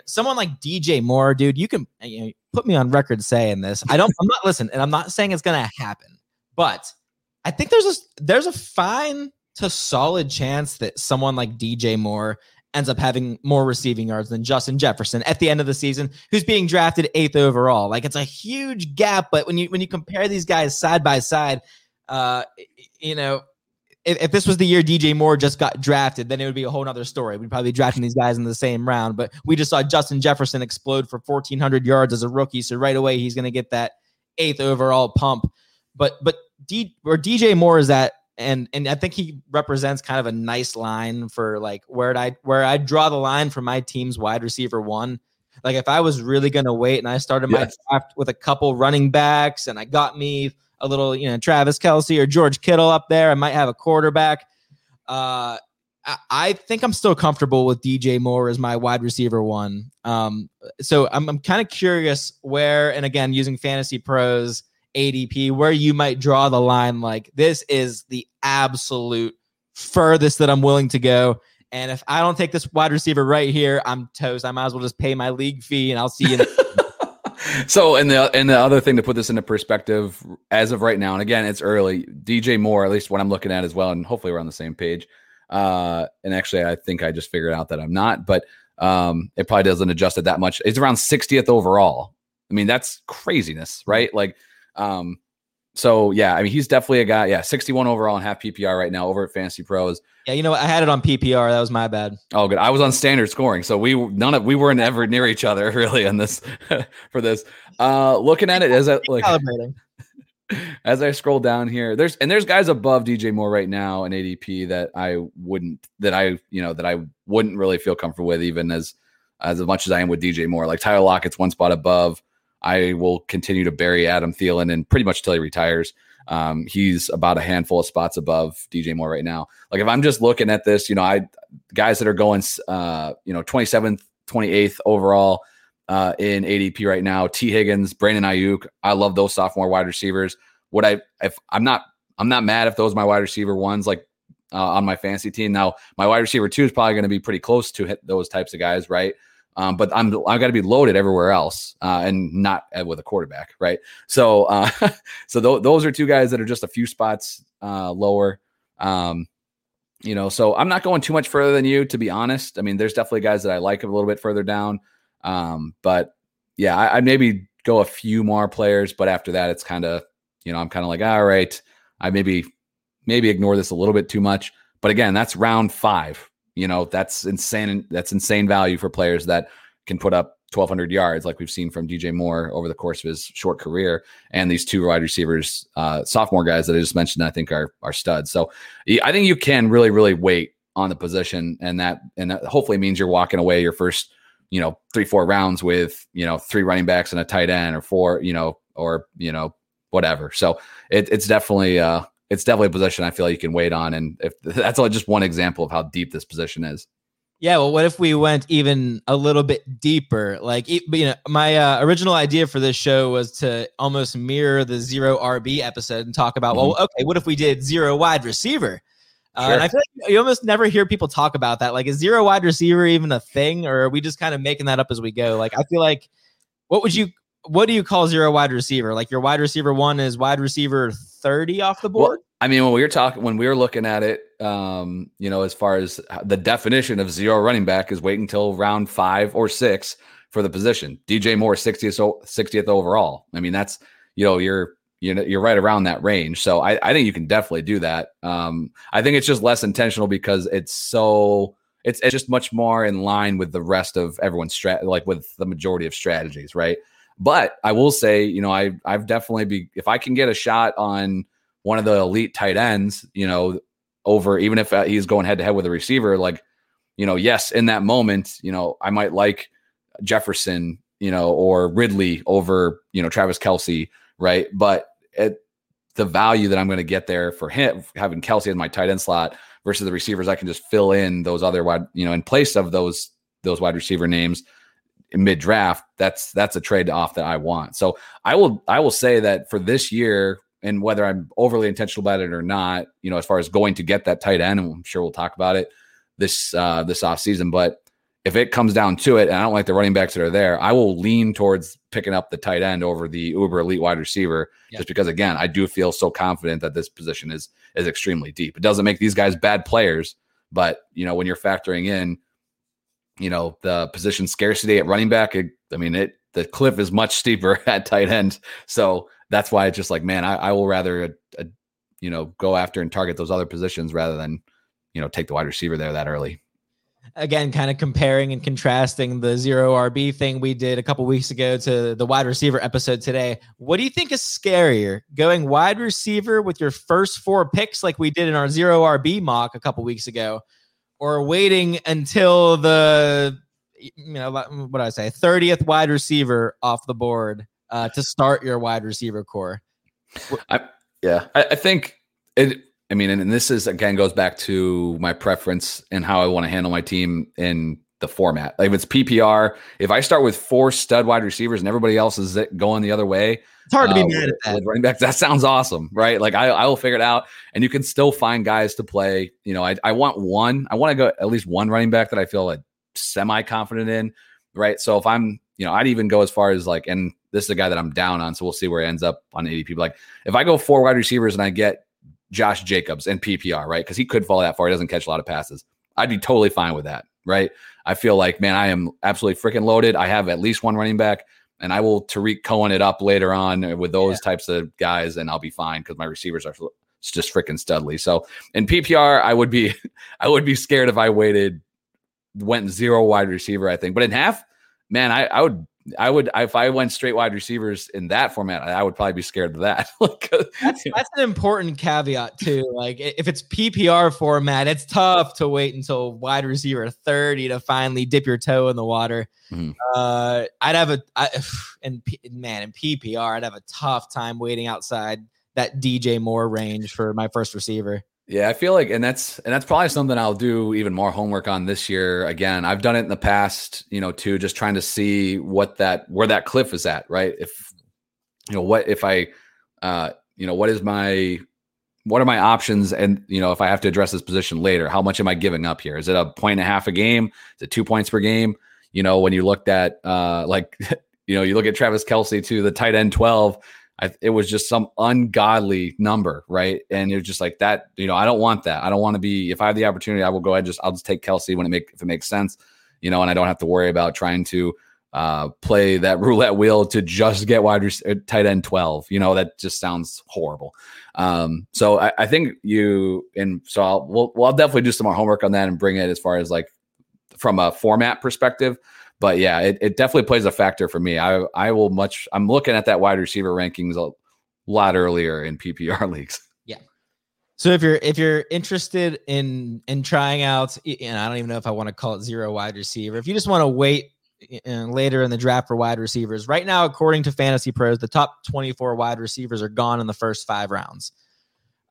Someone like DJ Moore, dude, you can you know, put me on record saying this. I don't. I'm not listening, and I'm not saying it's gonna happen. But I think there's a there's a fine to solid chance that someone like DJ Moore ends up having more receiving yards than Justin Jefferson at the end of the season, who's being drafted eighth overall. Like it's a huge gap, but when you when you compare these guys side by side, uh, you know, if, if, this was the year DJ Moore just got drafted, then it would be a whole other story. We'd probably be drafting these guys in the same round. But we just saw Justin Jefferson explode for 1,400 yards as a rookie, so right away he's going to get that eighth overall pump. But but D or DJ Moore is that and and I think he represents kind of a nice line for like where I where I draw the line for my team's wide receiver one. Like if I was really gonna wait and I started yes. my draft with a couple running backs and I got me a little, you know, Travis Kelce or George Kittle up there, I might have a quarterback. Uh I think I'm still comfortable with DJ Moore as my wide receiver one. Um, so I'm, I'm kind of curious where, and again, using Fantasy Pros, ADP where you might draw the line like this is the absolute furthest that I'm willing to go. And if I don't take this wide receiver right here, I'm toast. I might as well just pay my league fee and I'll see you. so, and the and the other thing to put this into perspective, as of right now, and again, it's early. DJ Moore, at least what I'm looking at as well, and hopefully we're on the same page. Uh, and actually, I think I just figured out that I'm not, but um, it probably doesn't adjust it that much. It's around 60th overall. I mean, that's craziness, right? Like um, so yeah, I mean, he's definitely a guy. Yeah, 61 overall and half PPR right now over at Fantasy Pros. Yeah, you know, I had it on PPR. That was my bad. Oh, good. I was on standard scoring, so we none of we weren't ever near each other really on this for this. Uh, looking at it as I like as I scroll down here, there's and there's guys above DJ Moore right now in ADP that I wouldn't that I you know that I wouldn't really feel comfortable with even as as much as I am with DJ Moore. Like Tyler Lockett's one spot above. I will continue to bury Adam Thielen and pretty much till he retires. Um, he's about a handful of spots above DJ Moore right now. Like if I'm just looking at this, you know, I guys that are going, uh, you know, 27th, 28th overall uh, in ADP right now. Tee Higgins, Brandon Aiyuk. I love those sophomore wide receivers. Would I? If I'm not, I'm not mad if those my wide receiver ones like uh, on my fantasy team. Now my wide receiver two is probably going to be pretty close to hit those types of guys, right? Um, but I'm I've got to be loaded everywhere else uh, and not with a quarterback, right? So uh, so th- those are two guys that are just a few spots uh, lower. Um, you know, so I'm not going too much further than you, to be honest. I mean, there's definitely guys that I like a little bit further down. Um, but yeah, I, I'd maybe go a few more players, but after that, it's kind of, you know, I'm kind of like, all right, I maybe maybe ignore this a little bit too much. But again, that's round five. You know, that's insane. That's insane value for players that can put up 1,200 yards, like we've seen from DJ Moore over the course of his short career, and these two wide receivers, uh, sophomore guys that I just mentioned, I think are are studs. So I think you can really, really wait on the position, and that and that hopefully means you're walking away your first, you know, three four rounds with you know three running backs and a tight end, or four, you know, or you know whatever. So it, it's definitely uh, it's definitely a position I feel like you can wait on, and if that's just one example of how deep this position is. Yeah, well, what if we went even a little bit deeper? Like, you know, my uh, original idea for this show was to almost mirror the zero RB episode and talk about, mm-hmm. well, okay, what if we did zero wide receiver? Uh, sure. And I feel like you almost never hear people talk about that. Like, is zero wide receiver even a thing, or are we just kind of making that up as we go? Like, I feel like, what would you, what do you call zero wide receiver? Like, your wide receiver one is wide receiver thirty off the board. Well, I mean, when we were talking, when we were looking at it, um, you know, as far as the definition of zero running back is wait until round five or six for the position. DJ Moore, 60th, 60th overall. I mean, that's, you know, you're, you know, you're right around that range. So I, I think you can definitely do that. Um, I think it's just less intentional because it's so, it's, it's just much more in line with the rest of everyone's strat, like with the majority of strategies. Right. But I will say, you know, I, I've definitely be, if I can get a shot on, one of the elite tight ends, you know, over even if uh, he's going head to head with a receiver, like, you know, yes, in that moment, you know, I might like Jefferson, you know, or Ridley over, you know, Travis Kelce, right? But it, the value that I'm going to get there for him having Kelce in my tight end slot versus the receivers, I can just fill in those other wide, you know, in place of those those wide receiver names mid draft. That's that's a trade off that I want. So I will I will say that for this year, and whether I'm overly intentional about it or not, you know, as far as going to get that tight end, and I'm sure we'll talk about it this uh this off season. But if it comes down to it, and I don't like the running backs that are there, I will lean towards picking up the tight end over the uber elite wide receiver, just because again, I do feel so confident that this position is is extremely deep. It doesn't make these guys bad players, but you know, when you're factoring in, you know, the position scarcity at running back, it, I mean, it the cliff is much steeper at tight end. So that's why it's just like, man, I, I will rather, uh, uh, you know, go after and target those other positions rather than, you know, take the wide receiver there that early. Again, kind of comparing and contrasting the zero RB thing we did a couple weeks ago to the wide receiver episode today. What do you think is scarier, going wide receiver with your first four picks like we did in our zero RB mock a couple weeks ago, or waiting until the you know what do I say 30th wide receiver off the board uh, to start your wide receiver core? I, yeah, I, I, think it. I mean, and, and this is again goes back to my preference and how I want to handle my team in the format. Like if it's PPR, if I start with four stud wide receivers and everybody else is going the other way, it's hard to be uh, mad at that. Running back, that sounds awesome, right? Like I, I will figure it out, and you can still find guys to play. You know, I, I want one. I want to go at least one running back that I feel like semi confident in, right? So if I'm, you know, I'd even go as far as like, and this is a guy that I'm down on, so we'll see where he ends up on ADP. Like if I go four wide receivers and I get Josh Jacobs and PPR, right? Because he could fall that far. He doesn't catch a lot of passes. I'd be totally fine with that, right? I feel like, man, I am absolutely freaking loaded. I have at least one running back, and I will Tarik Cohen it up later on with those yeah. types of guys, and I'll be fine because my receivers are just freaking studly. So in PPR, I would be I would be scared if I waited went zero wide receiver, I think. But in half, man, I, I would I would if I went straight wide receivers in that format, I would probably be scared of that. that's that's an important caveat too. Like if it's PPR format, it's tough to wait until wide receiver 30 to finally dip your toe in the water. Mm-hmm. Uh, I'd have a I, and man in PPR, I'd have a tough time waiting outside that DJ Moore range for my first receiver. Yeah, I feel like, and that's and that's probably something I'll do even more homework on this year. Again, I've done it in the past, you know, too, just trying to see what that where that cliff is at, right? If you know what if I, uh, you know, what is my what are my options, and you know, if I have to address this position later, how much am I giving up here? Is it a point and a half a game? Is it two points per game? You know, when you looked at uh, like, you know, you look at Travis Kelce to the tight end twelve I, it was just some ungodly number, right? And it's just like that. You know, I don't want that. I don't want to be. If I have the opportunity, I will go ahead. Just I'll just take Kelce when it make if it makes sense. You know, and I don't have to worry about trying to uh, play that roulette wheel to just get wide rec- uh, tight end 12. You know, that just sounds horrible. Um, so I, I, think you, and so I'll, we'll, well, definitely do some more homework on that and bring it as far as like from a format perspective. But yeah, it, it definitely plays a factor for me. I, I will much, I'm looking at that wide receiver rankings a lot earlier in PPR leagues. Yeah. So if you're if you're interested in in trying out, and I don't even know if I want to call it zero wide receiver, if you just want to wait and later in the draft for wide receivers. Right now, according to Fantasy Pros, the top 24 wide receivers are gone in the first five rounds.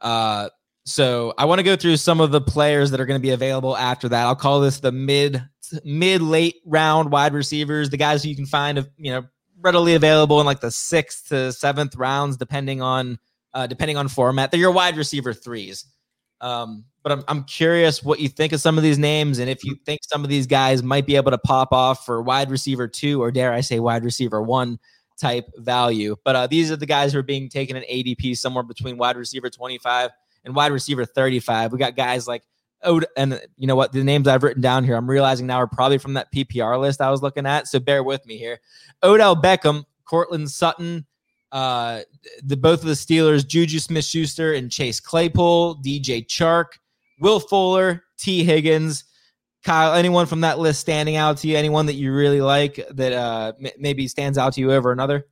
Uh, so I want to go through some of the players that are going to be available after that. I'll call this the mid mid late round wide receivers, the guys who you can find you know readily available in like the sixth to seventh rounds, depending on uh, depending on format. They're your wide receiver threes. Um, but I'm, I'm curious what you think of some of these names and if you think some of these guys might be able to pop off for wide receiver two or dare I say wide receiver one type value. But uh, these are the guys who are being taken in ADP somewhere between wide receiver 25 and wide receiver 35. We got guys like oh, and you know what? The names I've written down here, I'm realizing now are probably from that PPR list I was looking at. So bear with me here. Odell Beckham, Courtland Sutton, uh, the both of the Steelers, Juju Smith Schuster and Chase Claypool, DJ Chark, Will Fuller, T. Higgins. Kyle, anyone from that list standing out to you? Anyone that you really like that uh, m- maybe stands out to you over another?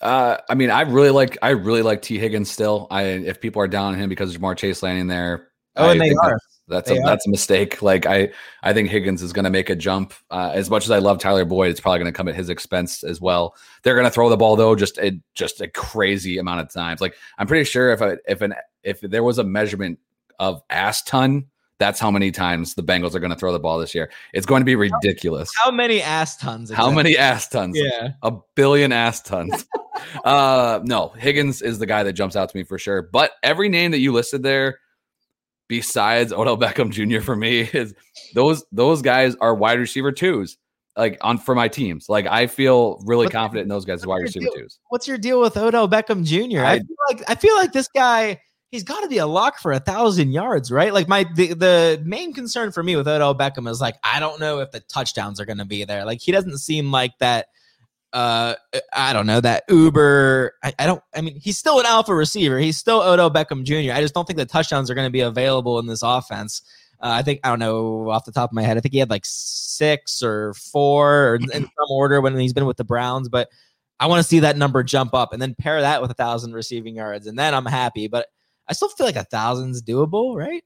Uh, I mean, I really like I really like Tee Higgins still. I if people are down on him because there's more Chase landing there. Oh, I and they are. That's a, that's a mistake. Like I, I think Higgins is going to make a jump. Uh, as much as I love Tyler Boyd, it's probably going to come at his expense as well. They're going to throw the ball though, just a, just a crazy amount of times. Like I'm pretty sure if I, if an if there was a measurement of ass ton, that's how many times the Bengals are going to throw the ball this year. It's going to be ridiculous. How, how many ass tons? Exactly? How many ass tons? Yeah, a billion ass tons. uh, no, Higgins is the guy that jumps out to me for sure. But every name that you listed there besides Odell Beckham Jr. for me is those those guys are wide receiver twos. Like on for my teams, like I feel really what's confident in those guys wide receiver deal, twos. What's your deal with Odell Beckham Jr.? I, I feel like I feel like this guy he's got to be a lock for a thousand yards, right? Like my the, the main concern for me with Odell Beckham is like I don't know if the touchdowns are going to be there. Like he doesn't seem like that uh I don't know that Uber I, I, don't I mean he's still an alpha receiver. He's still Odell Beckham Jr. I just don't think the touchdowns are going to be available in this offense. Uh, I think I don't know off the top of my head. I think he had like six or four or in some order when he's been with the Browns, but I want to see that number jump up and then pair that with a thousand receiving yards, and then I'm happy. But I still feel like a thousand's doable, right?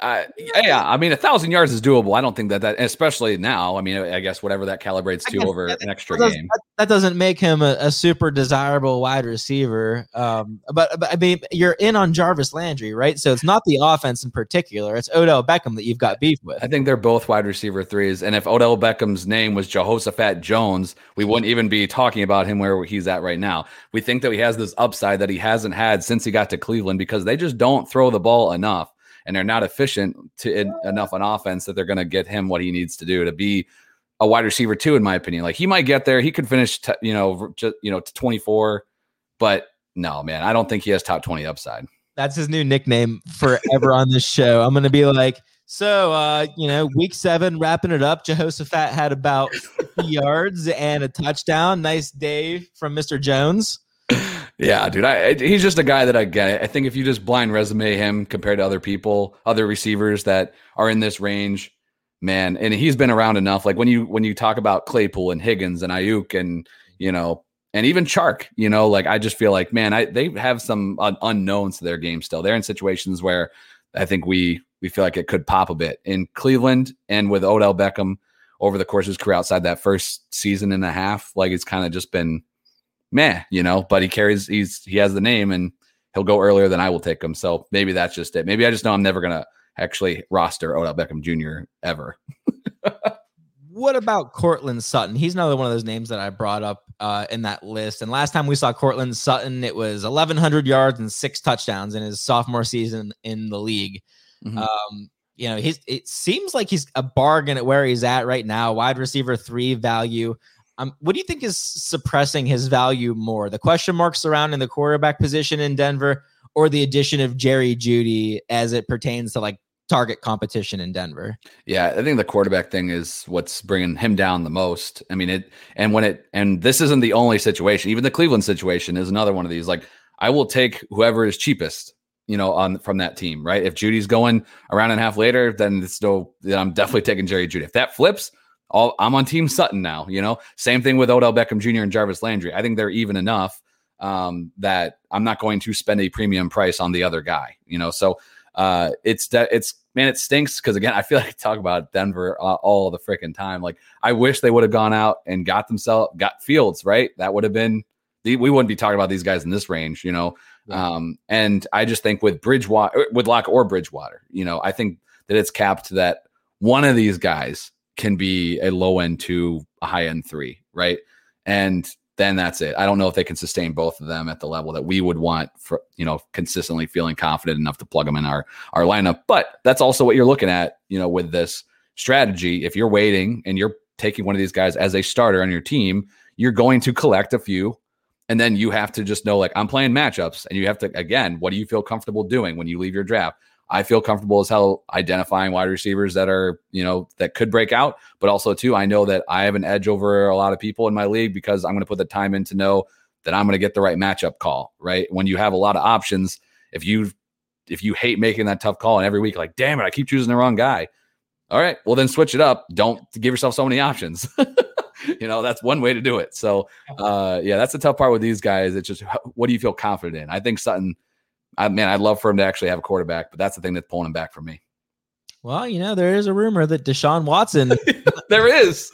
Uh, yeah, I mean, a thousand yards is doable. I don't think that that, especially now. I mean, I guess whatever that calibrates to over an extra that game. That, that, doesn't make him a, a super desirable wide receiver. Um, but, but I mean, you're in on Jarvis Landry, right? So it's not the offense in particular; it's Odell Beckham that you've got beef with. I think they're both wide receiver threes. And if Odell Beckham's name was Jehoshaphat Jones, we wouldn't even be talking about him where he's at right now. We think that he has this upside that he hasn't had since he got to Cleveland because they just don't throw the ball enough and they're not efficient to enough on offense that they're going to get him what he needs to do to be a wide receiver too. In my opinion, like he might get there, he could finish, t- you know, just you know, twenty four, but no, man, I don't think he has top twenty upside. That's his new nickname forever on this show. I'm going to be like. So, uh, you know, week seven, wrapping it up. Jehoshaphat had about 50 yards and a touchdown. Nice day from Mr. Jones. Yeah, dude. I, he's just a guy that I get. I think if you just blind resume him compared to other people, other receivers that are in this range, man, and he's been around enough. Like when you when you talk about Claypool and Higgins and Aiyuk and you know and even Chark, you know, like I just feel like man, I they have some un- unknowns to their game still. They're in situations where I think we we feel like it could pop a bit in Cleveland and with Odell Beckham over the course of his career outside that first season and a half. Like it's kind of just been meh, you know, but he carries, he's, he has the name and he'll go earlier than I will take him. So maybe that's just it. Maybe I just know I'm never going to actually roster Odell Beckham Jr. ever. what about Courtland Sutton? He's another one of those names that I brought up uh, in that list. And last time we saw Courtland Sutton, it was 1,100 yards and six touchdowns in his sophomore season in the league. Mm-hmm. Um, you know, he's it seems like he's a bargain at where he's at right now. Wide receiver three value. Um, what do you think is suppressing his value more? The question marks surrounding the quarterback position in Denver, or the addition of Jerry Jeudy as it pertains to like target competition in Denver? Yeah, I think the quarterback thing is what's bringing him down the most. I mean, it and when it and this isn't the only situation. Even the Cleveland situation is another one of these. Like, I will take whoever is cheapest you know, on from that team, right? If Jeudy's going around and a half later, then it's no, then I'm definitely taking Jerry Jeudy. If that flips, all I'm on Team Sutton now. You know, same thing with Odell Beckham Jr. and Jarvis Landry. I think they're even enough um, that I'm not going to spend a premium price on the other guy. You know, so uh, it's de- it's man, it stinks because again, I feel like I talk about Denver uh, all the freaking time. Like I wish they would have gone out and got themselves got Fields right. That would have been we wouldn't be talking about these guys in this range. You know, um, and I just think with Bridgewater, with Lock or Bridgewater, you know, I think that it's capped that one of these guys can be a low end two, a high end three, right? And then that's it. I don't know if they can sustain both of them at the level that we would want for, you know, consistently feeling confident enough to plug them in our our lineup. But that's also what you're looking at, you know, with this strategy. If you're waiting and you're taking one of these guys as a starter on your team, you're going to collect a few and then you have to just know, like, I'm playing matchups. And you have to, again, what do you feel comfortable doing when you leave your draft? I feel comfortable as hell identifying wide receivers that are, you know, that could break out. But also, too, I know that I have an edge over a lot of people in my league because I'm going to put the time in to know that I'm going to get the right matchup call, right? When you have a lot of options, if you if you hate making that tough call and every week, like, damn it, I keep choosing the wrong guy. All right, well then switch it up. Don't give yourself so many options. you know, that's one way to do it. So, uh, yeah, that's the tough part with these guys. It's just what do you feel confident in? I think Sutton, I mean, I'd love for him to actually have a quarterback, but that's the thing that's pulling him back for me. Well, you know, there is a rumor that Deshaun Watson. there is.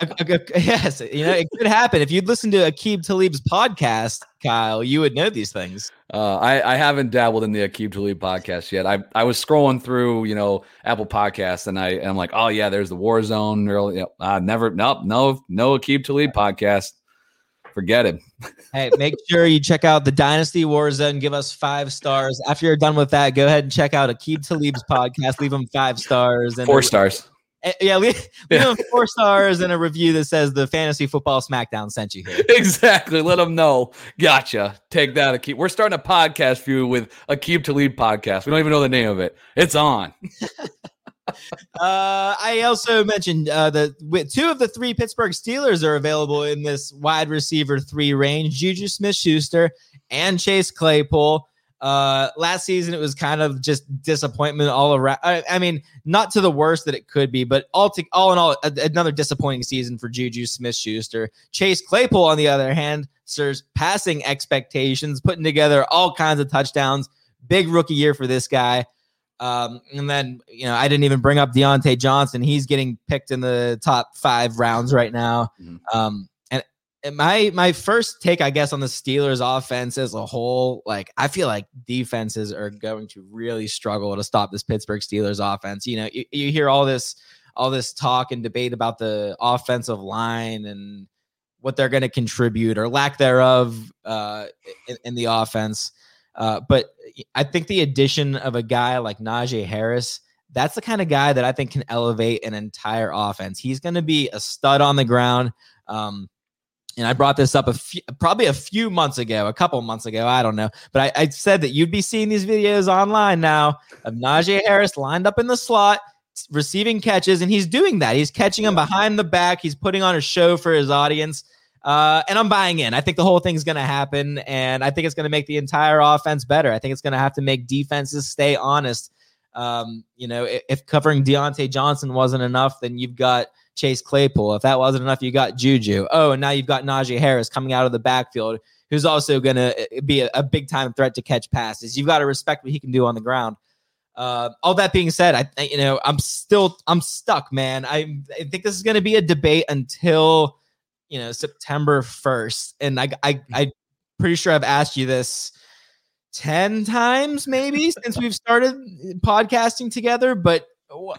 yes, you know, it could happen. If you'd listen to Aqib Talib's podcast, Kyle, you would know these things. Uh, I, I haven't dabbled in the Aqib Talib podcast yet. I, I was scrolling through, you know, Apple Podcasts, and I and I'm like, oh yeah, there's the War Zone. You know, uh, never, nope, no, no Aqib Talib podcast forget him. hey, make sure you check out the Dynasty Warzone. Give us five stars. After you're done with that, go ahead and check out Aqib Talib's podcast. Leave him five stars. And four stars. Uh, yeah, leave, leave yeah. four stars and a review that says the Fantasy Football Smackdown sent you here. Exactly. Let them know. Gotcha. Take that, Aqib. We're starting a podcast for you with Aqib Talib podcast. We don't even know the name of it. It's on. uh, I also mentioned uh, that two of the three Pittsburgh Steelers are available in this wide receiver three range: Juju Smith-Schuster and Chase Claypool. Uh, last season it was kind of just disappointment all around. I, I mean, not to the worst that it could be, but all to, all in all, a, another disappointing season for Juju Smith-Schuster. Chase Claypool, on the other hand, serves passing expectations, putting together all kinds of touchdowns. Big rookie year for this guy. Um, and then, you know, I didn't even bring up Diontae Johnson. He's getting picked in the top five rounds right now. Mm-hmm. Um, and, and my my first take, I guess, on the Steelers offense as a whole, like I feel like defenses are going to really struggle to stop this Pittsburgh Steelers offense. You know, you, you hear all this all this talk and debate about the offensive line and what they're going to contribute or lack thereof uh, in, in the offense. Uh, but I think the addition of a guy like Najee Harris, that's the kind of guy that I think can elevate an entire offense. He's going to be a stud on the ground. Um, and I brought this up a few, probably a few months ago, a couple months ago. I don't know, but I, I said that you'd be seeing these videos online now of Najee Harris lined up in the slot, receiving catches, and he's doing that. He's catching them behind the back. He's putting on a show for his audience. Uh, and I'm buying in. I think the whole thing's going to happen, and I think it's going to make the entire offense better. I think it's going to have to make defenses stay honest. Um, you know, if, if, covering Diontae Johnson wasn't enough, then you've got Chase Claypool. If that wasn't enough, you got Juju. Oh, and now you've got Najee Harris coming out of the backfield, who's also going to uh, be a, a big time threat to catch passes. You've got to respect what he can do on the ground. Uh, all that being said, I you know I'm still I'm stuck, man. I, I think this is going to be a debate until you know September 1st and I I I pretty sure I've asked you this 10 times maybe since we've started podcasting together but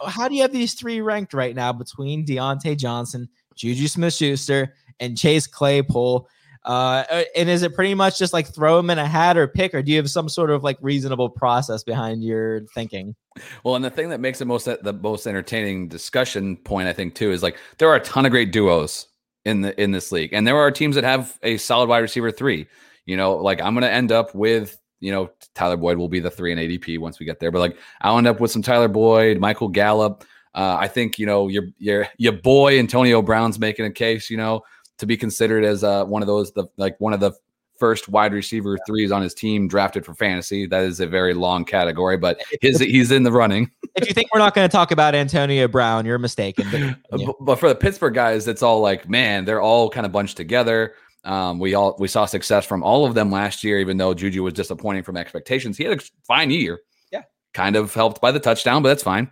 how do you have these three ranked right now between Diontae Johnson, Juju Smith-Schuster and Chase Claypool? Uh, uh, and is it pretty much just like throw them in a hat or pick, or do you have some sort of like reasonable process behind your thinking? Well, and the thing that makes it most the most entertaining discussion point, I think, too, is like there are a ton of great duos in the in this league. And there are teams that have a solid wide receiver three. You know, like I'm going to end up with you know Tyler Boyd will be the three in ADP once we get there, but like I'll end up with some Tyler Boyd, Michael Gallup. Uh, I think you know your your your boy Antonio Brown's making a case. You know to be considered as uh, one of those the like one of the first wide receiver threes on his team drafted for fantasy. That is a very long category, but his he's in the running. if you think we're not going to talk about Antonio Brown, you're mistaken. But, yeah. but, but, for the Pittsburgh guys, it's all like, man, they're all kind of bunched together. Um, we all we saw success from all of them last year, even though Juju was disappointing from expectations. He had a fine year. Yeah, kind of helped by the touchdown, but that's fine.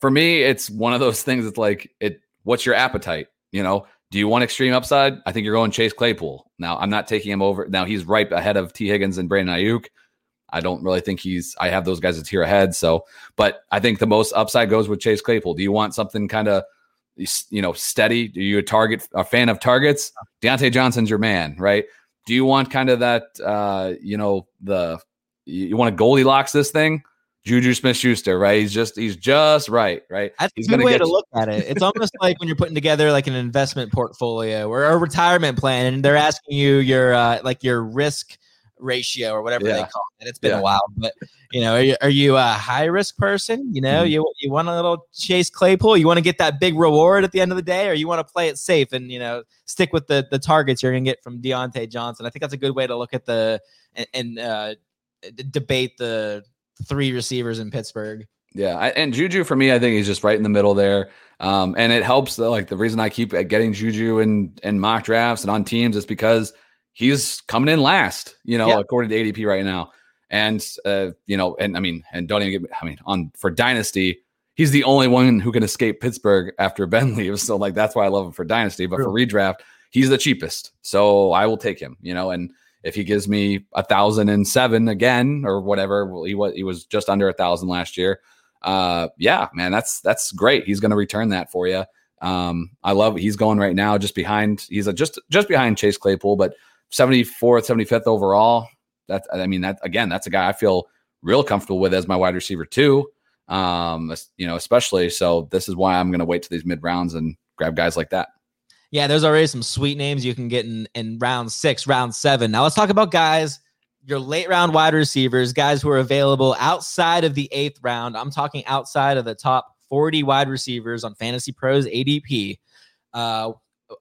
For me, it's one of those things. It's like it. What's your appetite? You know, do you want extreme upside? I think you're going Chase Claypool. Now, I'm not taking him over. Now, he's right ahead of T. Higgins and Brandon Aiyuk. I don't really think he's, I have those guys a tier ahead. So, but I think the most upside goes with Chase Claypool. Do you want something kind of, you know, steady? Do you a target, a fan of targets? Diontae Johnson's your man, right? Do you want kind of that, uh, you know, the, you want to Goldilocks this thing? Juju Smith Schuster, right? He's just he's just right, right? That's he's a good way to look at it. It's almost like when you're putting together like an investment portfolio or a retirement plan, and they're asking you your uh, like your risk ratio or whatever yeah. they call it. It's been yeah. a while, but you know, are you, are you a high risk person? You know, mm-hmm. you you want a little Chase Claypool? You want to get that big reward at the end of the day, or you want to play it safe and you know stick with the the targets you're gonna get from Diontae Johnson? I think that's a good way to look at the and, and uh, debate the three receivers in Pittsburgh. Yeah, I, and Juju for me, I think he's just right in the middle there. Um, and it helps. That, like the reason I keep getting Juju in in mock drafts and on teams is because he's coming in last. You know, yeah. according to ADP right now. And uh, you know, and I mean, and don't even get. I mean, on for dynasty, he's the only one who can escape Pittsburgh after Ben leaves. So like that's why I love him for dynasty. But True. for redraft, he's the cheapest. So I will take him. You know, and if he gives me a thousand and seven again or whatever, well, he was he was just under a thousand last year. Uh, yeah, man, that's that's great. He's going to return that for you. Um, I love he's going right now just behind. He's a, just just behind Chase Claypool, but 74th, 75th overall. That's I mean that again, that's a guy I feel real comfortable with as my wide receiver too. Um, you know, especially so. This is why I'm going to wait to these mid rounds and grab guys like that. Yeah, there's already some sweet names you can get in, in round six, round seven. Now let's talk about guys, your late round wide receivers, guys who are available outside of the eighth round. I'm talking outside of the top 40 wide receivers on Fantasy Pros ADP. Uh,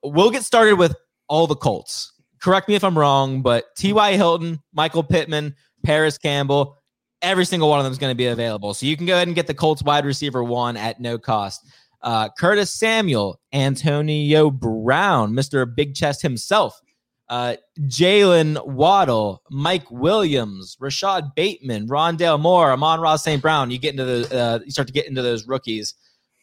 we'll get started with all the Colts. Correct me if I'm wrong, but T.Y. Hilton, Michael Pittman, Parris Campbell, every single one of them is going to be available. So you can go ahead and get the Colts wide receiver one at no cost uh, Curtis Samuel, Antonio Brown, Mr. Big Chest himself, uh, Jaylen Waddle, Mike Williams, Rashod Bateman, Rondale Moore, Amon-Ra St. Brown. You get into the, uh, you start to get into those rookies.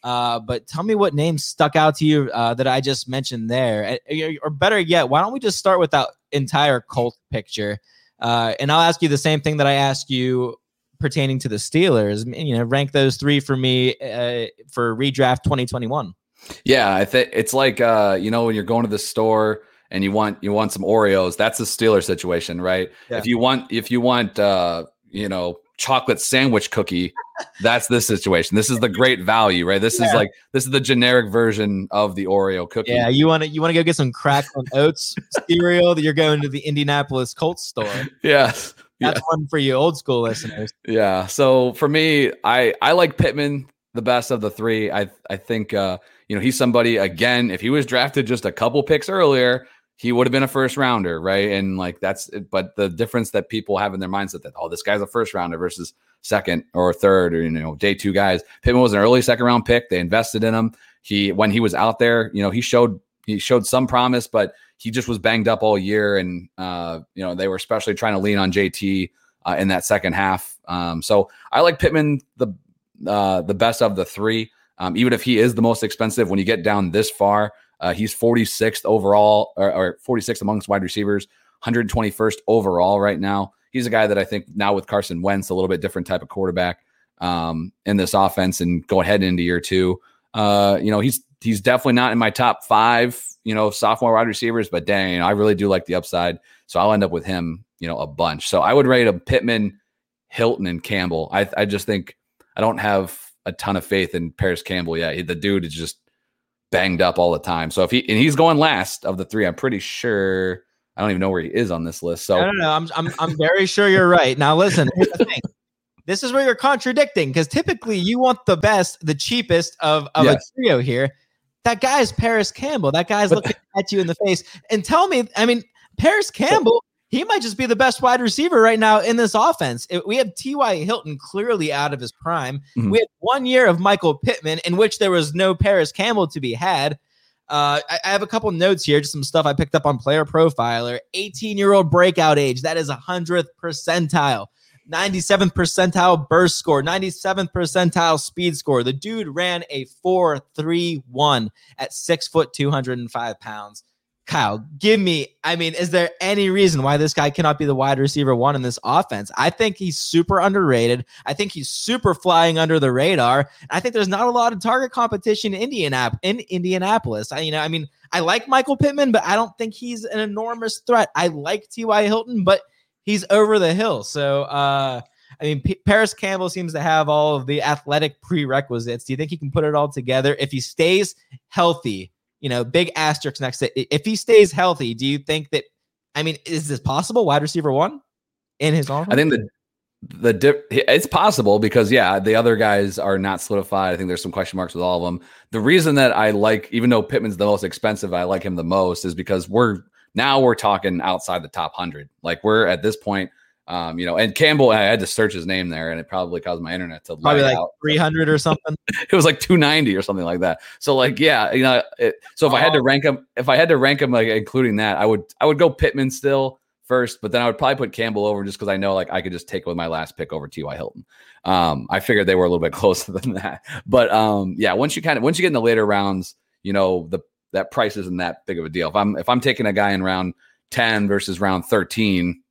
Uh, but tell me what names stuck out to you uh, that I just mentioned there, or better yet, why don't we just start with that entire cult picture? Uh, and I'll ask you the same thing that I asked you pertaining to the Steelers. You know, rank those three for me uh, for redraft 2021. Yeah, I think it's like uh, you know when you're going to the store and you want you want some Oreos. That's a Steeler situation, right? Yeah. If you want if you want uh, you know chocolate sandwich cookie that's this situation this is the great value right this yeah. is like this is the generic version of the oreo cookie yeah you want to you want to go get some crackling oats cereal that you're going to the indianapolis colts store yes that's yeah. one for you old school listeners. Yeah. So for me, I I like Pittman the best of the three. I I think uh, you know he's somebody again. If he was drafted just a couple picks earlier, he would have been a first rounder, right? And like that's but the difference that people have in their mindset that oh this guy's a first rounder versus second or third or you know day two guys. Pittman was an early second round pick. They invested in him. He when he was out there, you know, he showed he showed some promise, but he just was banged up all year, and uh, you know they were especially trying to lean on JT uh, in that second half. Um, so I like Pittman the uh, the best of the three. Um, even if he is the most expensive, when you get down this far, uh, he's 46th overall or, or 46th amongst wide receivers, 121st overall right now. He's a guy that I think now with Carson Wentz, a little bit different type of quarterback um, in this offense, and go ahead into year two. Uh, you know, he's he's definitely not in my top five, you know, sophomore wide receivers, but dang, you know, I really do like the upside. So I'll end up with him, you know, a bunch. So I would rate a Pittman, Hilton, and Campbell. I I just think I don't have a ton of faith in Parris Campbell yet. The dude is just banged up all the time. So if he and he's going last of the three, I'm pretty sure. I don't even know where he is on this list. So I don't know. I'm I'm I'm very sure you're right. Now listen, here's the thing. This is where you're contradicting because typically you want the best, the cheapest of, of Yes. a trio here. That guy is Parris Campbell. That guy's looking at you in the face. And tell me, I mean, Parris Campbell, he might just be the best wide receiver right now in this offense. It- we have T.Y. Hilton clearly out of his prime. Mhm. We had one year of Michael Pittman in which there was no Parris Campbell to be had. Uh, I, I have a couple notes here, just some stuff I picked up on Player Profiler. 18 year old breakout age. That is a hundredth percentile. 97th percentile burst score, 97th percentile speed score. The dude ran a 4 3 1 at six foot, 205 pounds. Kyle, give me. I mean, is there any reason why this guy cannot be the wide receiver one in this offense? I think he's super underrated. I think he's super flying under the radar. I think there's not a lot of target competition in in Indianapolis. I, you know, I mean, I like Michael Pittman, but I don't think he's an enormous threat. I like T.Y. Hilton, but he's over the hill. So, uh, I mean, P- Parris Campbell seems to have all of the athletic prerequisites. Do you think he can put it all together if he stays healthy? You know, big asterisk next to. If he stays healthy, do you think that? I mean, is this possible? Wide receiver one in his offense? I think the the dip it's possible because yeah, the other guys are not solidified. I think there's some question marks with all of them. The reason that I like, even though Pittman's the most expensive, I like him the most is because we're now we're talking outside the top hundred. Like we're at this point, um, you know, and Campbell, I had to search his name there, and it probably caused my internet to probably like out. 300 or something. It was like 290 or something like that. So like, yeah, you know, it, so if I had to rank him, if I had to rank him like including that, I would I would go Pittman still first, but then I would probably put Campbell over just because I know like I could just take with my last pick over T.Y. Hilton. Um, I figured they were a little bit closer than that. But um, yeah, once you kind of once you get in the later rounds, you know, the that price isn't that big of a deal. If I'm if I'm taking a guy in round 10 versus round 13,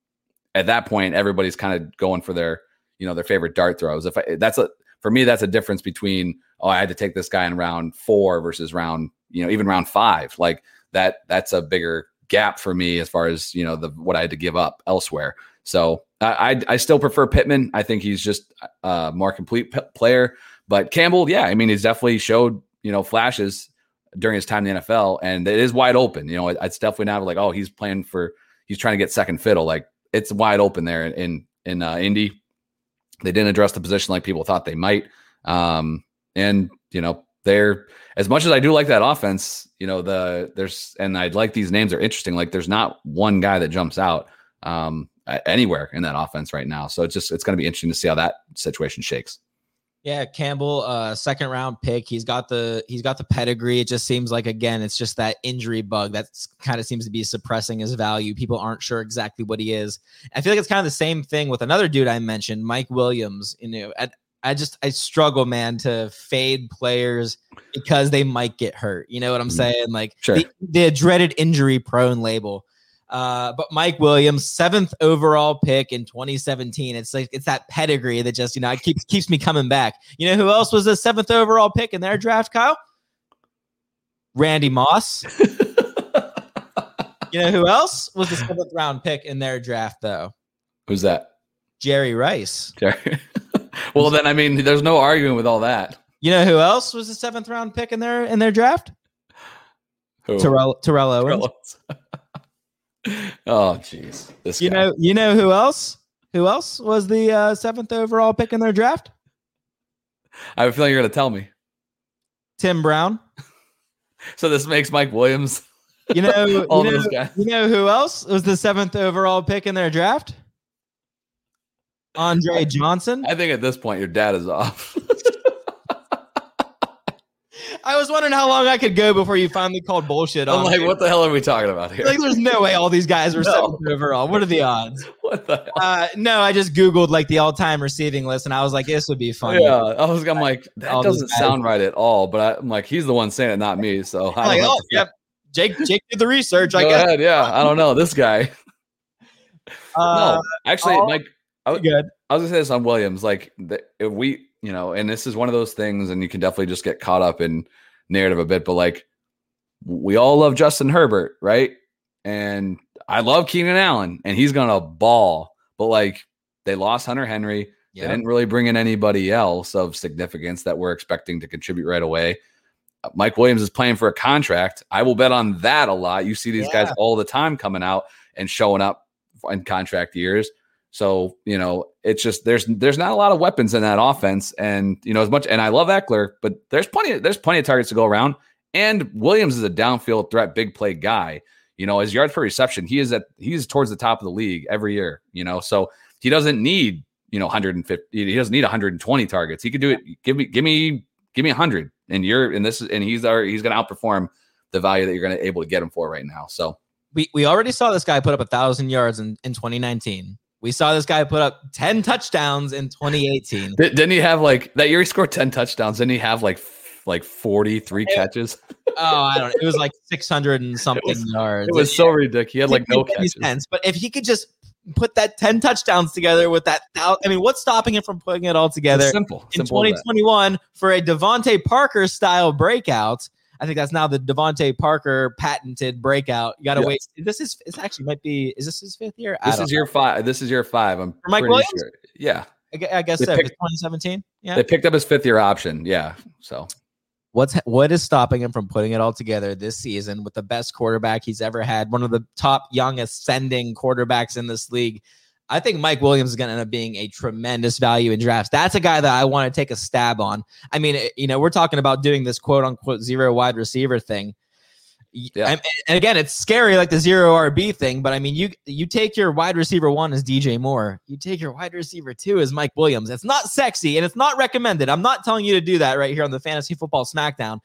at that point, everybody's kind of going for their, you know, their favorite dart throws. If I, that's a for me, that's a difference between oh, I had to take this guy in round four versus round, you know, even round five. Like that, that's a bigger gap for me as far as you know the what I had to give up elsewhere. So I I, still prefer Pittman. I think he's just uh, a more complete p- player. But Campbell, yeah, I mean, he's definitely showed you know flashes during his time in the NFL, and it is wide open. You know, it- it's definitely not like oh, he's playing for he's trying to get second fiddle. Like it's wide open there in in uh, Indy. They didn't address the position like people thought they might. Um, and you know, they're as much as I do like that offense, you know, the there's and I'd like these names are interesting. Like there's not one guy that jumps out um anywhere in that offense right now. So it's just it's gonna be interesting to see how that situation shakes. Yeah, Campbell, uh, second round pick. He's got the he's got the pedigree. It just seems like again, it's just that injury bug that kind of seems to be suppressing his value. People aren't sure exactly what he is. I feel like it's kind of the same thing with another dude I mentioned, Mike Williams. You know, I, I just I struggle, man, to fade players because they might get hurt. You know what I'm Mhm. saying? Like Sure. the, the dreaded injury prone label. Uh, but Mike Williams, seventh overall pick in 2017. It's like it's that pedigree that just you know it keeps keeps me coming back. You know who else was the seventh overall pick in their draft, Kyle? Randy Moss. You know who else was the seventh round pick in their draft, though? Who's that? Jerry Rice. Jerry? well, then I mean, there's no arguing with all that. You know who else was the seventh round pick in their in their draft? Who? Terrell Terrell Owens. oh, jeez. This You guy. know you know who else? Who else was the uh, seventh overall pick in their draft? I have a feeling you're going to tell me. Tim Brown. So this makes Mike Williams You know, you know, those guys. you know who else was the seventh overall pick in their draft? Andre Johnson. I think at this point your dad is off. I was wondering how long I could go before you finally called bullshit on I'm like, me. what the hell are we talking about here? Like, there's no way all these guys were No. overall. What are the odds? what the hell? Uh, no, I just googled like the all-time receiving list, and I was like, this would be funny. Yeah, I was. I'm like, that All doesn't sound right at all. But I, I'm like, he's the one saying it, not me. So I I'm like, oh, yep. Jake, Jake did the research. I Go guess. ahead. Yeah, I don't know this guy. Uh, no, actually, Mike. I, good. I was gonna say this on Williams. Like, the, if we, you know, and this is one of those things, and you can definitely just get caught up in narrative a bit. But like, we all love Justin Herbert, right? And I love Keenan Allen, and he's gonna ball. But like, they lost Hunter Henry. They didn't really bring in anybody else of significance that we're expecting to contribute right away. Uh, Mike Williams is playing for a contract. I will bet on that a lot. You see these Yeah. guys all the time coming out and showing up in contract years. So, you know, it's just there's there's not a lot of weapons in that offense. And, you know, as much and I love Ekeler, but there's plenty of there's plenty of targets to go around. And Williams is a downfield threat, big play guy. You know, his yards per reception, he is at he's towards the top of the league every year, you know. So he doesn't need, you know, 150, he doesn't need 120 targets. He could do it. Give me, give me, give me 100. And you're and this is and he's our he's gonna outperform the value that you're gonna able to get him for right now. So we, we already saw this guy put up a thousand yards in, in 2019. We saw this guy put up 10 touchdowns in 2018. Di- Didn't he have like that year? He scored ten touchdowns. Didn't he have like like forty three catches? Oh, I don't know. It was like 600 and something was- yards. It was so ridiculous. He had like no Didn't make any catches. sense. But if he could just put that 10 touchdowns together with that, I mean, what's stopping him from putting it all together It's simple. in Simple 2021 for a DeVante Parker style breakout? I think that's now the DeVante Parker patented breakout. You got to Yes. wait. This is this actually might be. Is this his fifth year? I This is year five. This is your five. I'm For Mike pretty Williams? sure. Yeah, I I guess They so. picked- 2017. Yeah. they picked up his fifth year option. Yeah, so What's what is stopping him from putting it all together this season with the best quarterback he's ever had, one of the top young ascending quarterbacks in this league? I think Mike Williams is going to end up being a tremendous value in drafts. That's a guy that I want to take a stab on. I mean, eh, you know, we're talking about doing this quote unquote zero wide receiver thing. Yeah. And, and again, it's scary like the zero RB thing, but I mean, you you take your wide receiver one as DJ Moore, you take your wide receiver two as Mike Williams. It's not sexy and it's not recommended. I'm not telling you to do that right here on the Fantasy Football Smackdown.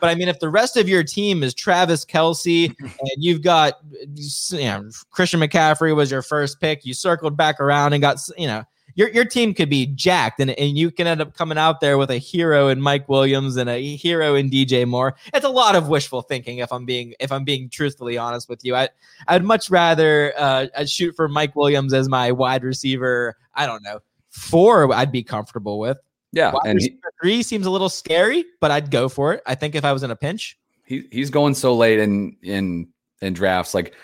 But I mean, if the rest of your team is Travis Kelce and you've got, you know, Christian McCaffrey was your first pick, you circled back around and got, you know, your, your team could be jacked and, and you can end up coming out there with a hero in Mike Williams and a hero in DJ Moore. It's a lot of wishful thinking if I'm being if I'm being truthfully honest with you. I I'd much rather uh I'd shoot for Mike Williams as my wide receiver. I don't know. Four I'd be comfortable with. Yeah, Wide and he, three seems a little scary, but I'd go for it. I think if I was in a pinch. he he's going so late in in in drafts. Like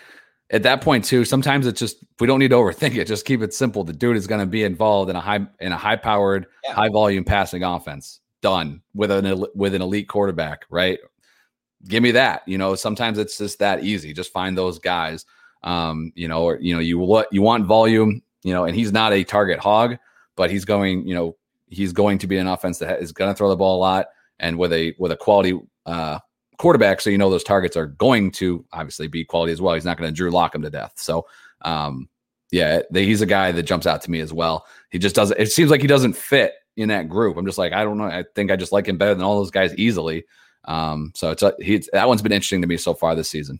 at that point too, sometimes it's just we don't need to overthink it. Just keep it simple. The dude is going to be involved in a high in a high powered, Yeah. high volume passing offense. Done with an with an elite quarterback, right? Give me that. You know, sometimes it's just that easy. Just find those guys. Um, you know, or you know, you what you want volume. You know, and he's not a target hog, but he's going. You know, he's going to be an offense that is going to throw the ball a lot, and with a with a quality uh, quarterback, so you know those targets are going to obviously be quality as well. He's not going to Drew lock him to death. So, um, yeah, they, he's a guy that jumps out to me as well. He just doesn't. It seems like he doesn't fit in that group. I'm just like, I don't know. I think I just like him better than all those guys easily. Um, so it's a, he's that one's been interesting to me so far this season.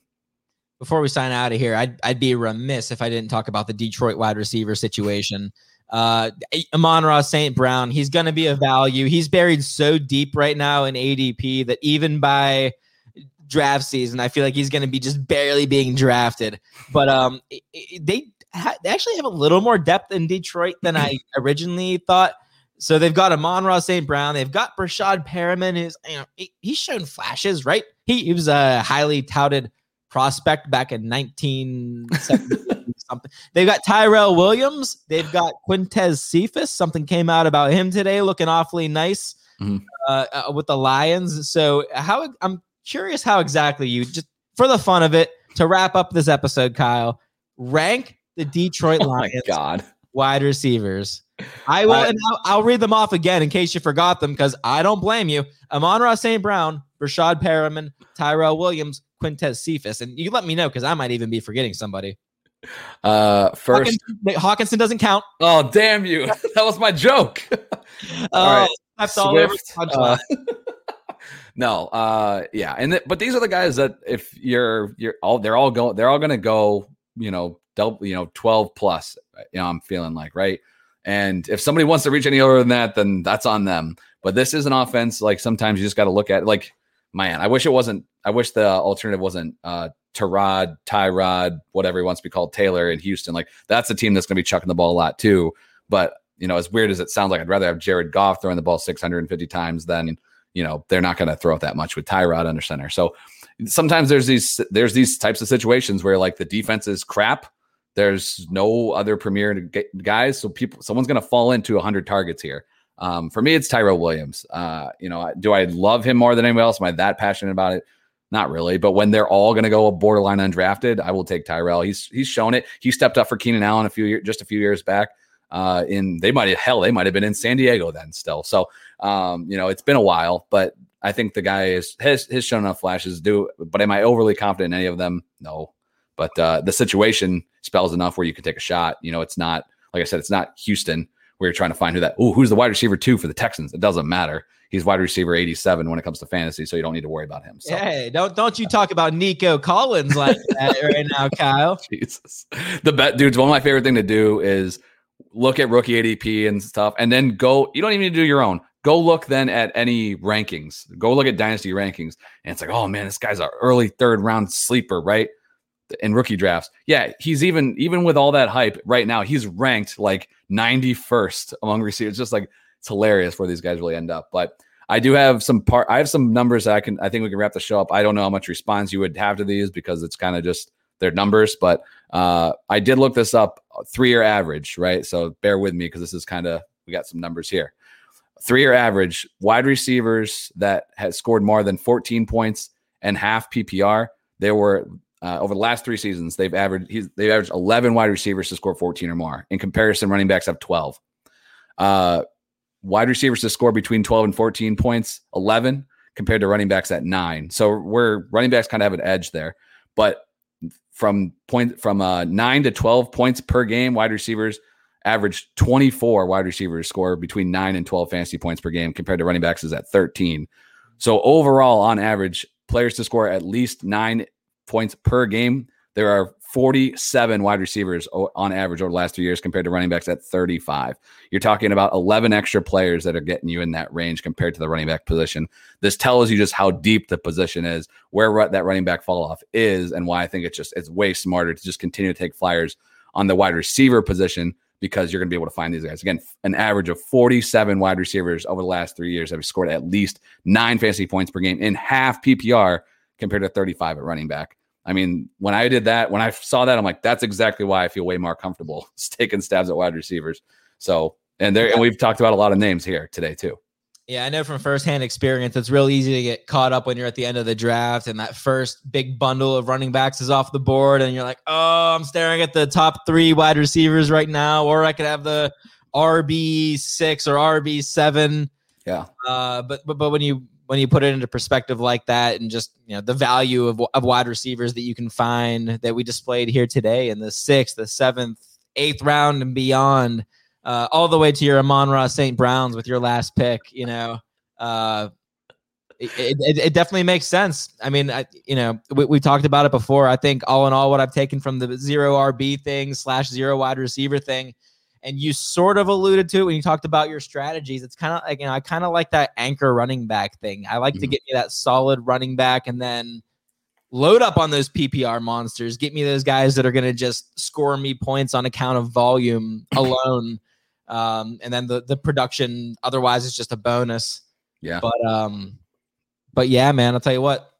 Before we sign out of here, I'd I'd be remiss if I didn't talk about the Detroit wide receiver situation. Uh, Amon-Ra St. Brown, he's going to be a value. He's buried so deep right now in ADP that even by draft season, I feel like he's going to be just barely being drafted. But um, i- i- they ha- they actually have a little more depth in Detroit than I originally thought. So they've got Amon-Ra St. Brown. They've got Breshad Perriman. Who's you know he, he's shown flashes, right? He, he was a highly touted prospect back in 1970 something. They've got Tyrell Williams. They've got Quintez Cephus. Something came out about him today, looking awfully nice Mhm. uh, uh, with the Lions. So how I'm curious how exactly you just for the fun of it to wrap up this episode, Kyle, rank the Detroit Oh Lions god. wide receivers. I will, I- and I'll, I'll read them off again in case you forgot them because I don't blame you. Amon-Ra St. Brown, Rashad Perriman, Tyrell Williams, Quintez Cephus. And you let me know because I might even be forgetting somebody. Uh, first. Hockenson, Hockenson doesn't count. Oh damn you! that was my joke. All Uh, right. That's all Swift, uh, no, uh, yeah, and th- but these are the guys that if you're you're all they're all going they're all going to go you know double you know twelve plus. You know I'm feeling like right, and if somebody wants to reach any lower than that, then that's on them. But this is an offense like sometimes you just got to look at like man. I wish it wasn't. I wish the alternative wasn't uh Tyrod, Tyrod, whatever he wants to be called, Taylor in Houston. Like that's a team that's going to be chucking the ball a lot too. But you know, as weird as it sounds like, I'd rather have Jared Goff throwing the ball 650 times than you know they're not going to throw it that much with Tyrod under center. So sometimes there's these there's these types of situations where like the defense is crap. There's no other premier guys, so people someone's going to fall into 100 targets here. Um, for me, it's Tyrell Williams. Uh, you know, do I love him more than anybody else? Am I that passionate about it? Not really. But when they're all going to go borderline undrafted, I will take Tyrell. He's he's shown it. He stepped up for Keenan Allen a few years, just a few years back. Uh, in they might have hell, they might have been in San Diego then still. So um, you know, it's been a while, but I think the guy is has has shown enough flashes. Do but am I overly confident in any of them? No. But uh, the situation spells enough where you can take a shot. You know, it's not like I said, it's not Houston where you're trying to find who that. Oh, who's the wide receiver two for the Texans? It doesn't matter. He's wide receiver 87 when it comes to fantasy, so you don't need to worry about him. So. Hey, don't don't you talk about Nico Collins like that right now, Kyle? Jesus, the bet, dudes. One of my favorite thing to do is look at rookie ADP and stuff, and then go. You don't even need to do your own. Go look then at any rankings. Go look at dynasty rankings, and it's like, oh man, this guy's an early third round sleeper, right? In rookie drafts, yeah, he's even even with all that hype right now, he's ranked like 91st among receivers. Just like it's hilarious where these guys really end up. But I do have some part. I have some numbers that I can. I think we can wrap the show up. I don't know how much response you would have to these because it's kind of just their numbers. But uh, I did look this up. Three year average, right? So bear with me because this is kind of we got some numbers here. Three year average wide receivers that had scored more than 14 points and half PPR. There were uh, over the last three seasons, they've averaged they've averaged 11 wide receivers to score 14 or more. In comparison, running backs have 12. Uh, wide receivers to score between 12 and 14 points, 11 compared to running backs at nine. So we're running backs kind of have an edge there. But from point from uh, nine to 12 points per game, wide receivers average 24 wide receivers score between nine and 12 fantasy points per game compared to running backs is at 13. So overall, on average, players to score at least nine points per game. There are 47 wide receivers on average over the last two years compared to running backs at 35. You're talking about 11 extra players that are getting you in that range compared to the running back position. This tells you just how deep the position is, where that running back fall off is, and why I think it's just it's way smarter to just continue to take flyers on the wide receiver position because you're going to be able to find these guys. Again, an average of 47 wide receivers over the last three years have scored at least nine fantasy points per game in half PPR compared to 35 at running back. I mean, when I did that, when I saw that, I'm like, that's exactly why I feel way more comfortable taking stabs at wide receivers. So, and there, and we've talked about a lot of names here today too. Yeah, I know from firsthand experience, it's real easy to get caught up when you're at the end of the draft and that first big bundle of running backs is off the board, and you're like, oh, I'm staring at the top three wide receivers right now, or I could have the RB six or RB seven. Yeah. Uh, but but but when you when you put it into perspective like that and just you know the value of, of wide receivers that you can find that we displayed here today in the sixth the seventh eighth round and beyond uh, all the way to your Amon-Ra St. Browns with your last pick you know uh, it, it, it, definitely makes sense. I mean, I, you know, we, we talked about it before. I think all in all, what I've taken from the zero RB thing slash zero wide receiver thing and you sort of alluded to it when you talked about your strategies. It's kind of like, you know, I kind of like that anchor running back thing. I like mm-hmm. to get me that solid running back and then load up on those PPR monsters. Get me those guys that are going to just score me points on account of volume alone. Um, and then the, the production otherwise is just a bonus. Yeah. But, um, but yeah, man, I'll tell you what,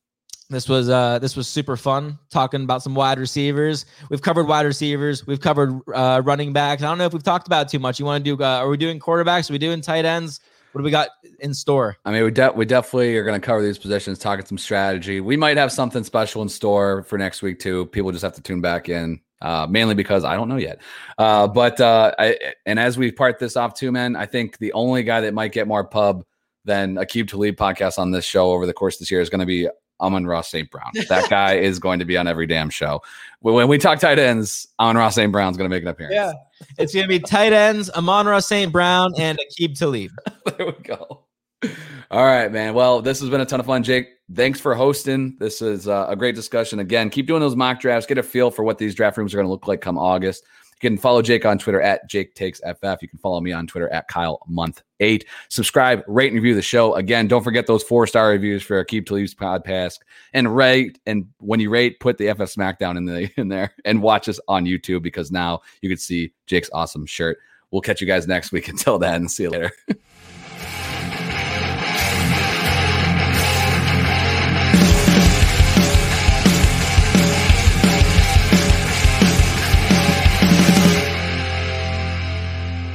this was uh this was super fun talking about some wide receivers. We've covered wide receivers. We've covered uh, running backs. I don't know if we've talked about too much. You want to do? Uh, are we doing quarterbacks? Are we doing tight ends? What do we got in store? I mean, we de- we definitely are going to cover these positions, talking some strategy. We might have something special in store for next week too. People just have to tune back in, uh, mainly because I don't know yet. Uh, but uh, I, and as we part this off too, man, I think the only guy that might get more pub than Aqib Talib podcast on this show over the course of this year is going to be Amon-Ra St. Brown. That guy is going to be on every damn show. When we talk tight ends, Amon-Ra St. Brown's going to make an appearance. Yeah. It's going to be tight ends, Amon-Ra St. Brown, and Aqib Talib. there we go. All right, man. Well, this has been a ton of fun, Jake. Thanks for hosting. This is uh, a great discussion. Again, keep doing those mock drafts. Get a feel for what these draft rooms are going to look like come August. You can follow Jake on Twitter at Jake Takes FF. You can follow me on Twitter at Kyle Month Eight. Subscribe, rate, and review the show. Again, don't forget those four star reviews for Aqib Talib's podcast. And rate, and when you rate, put the FF Smackdown in the in there and watch us on YouTube because now you can see Jake's awesome shirt. We'll catch you guys next week. Until then, see you later.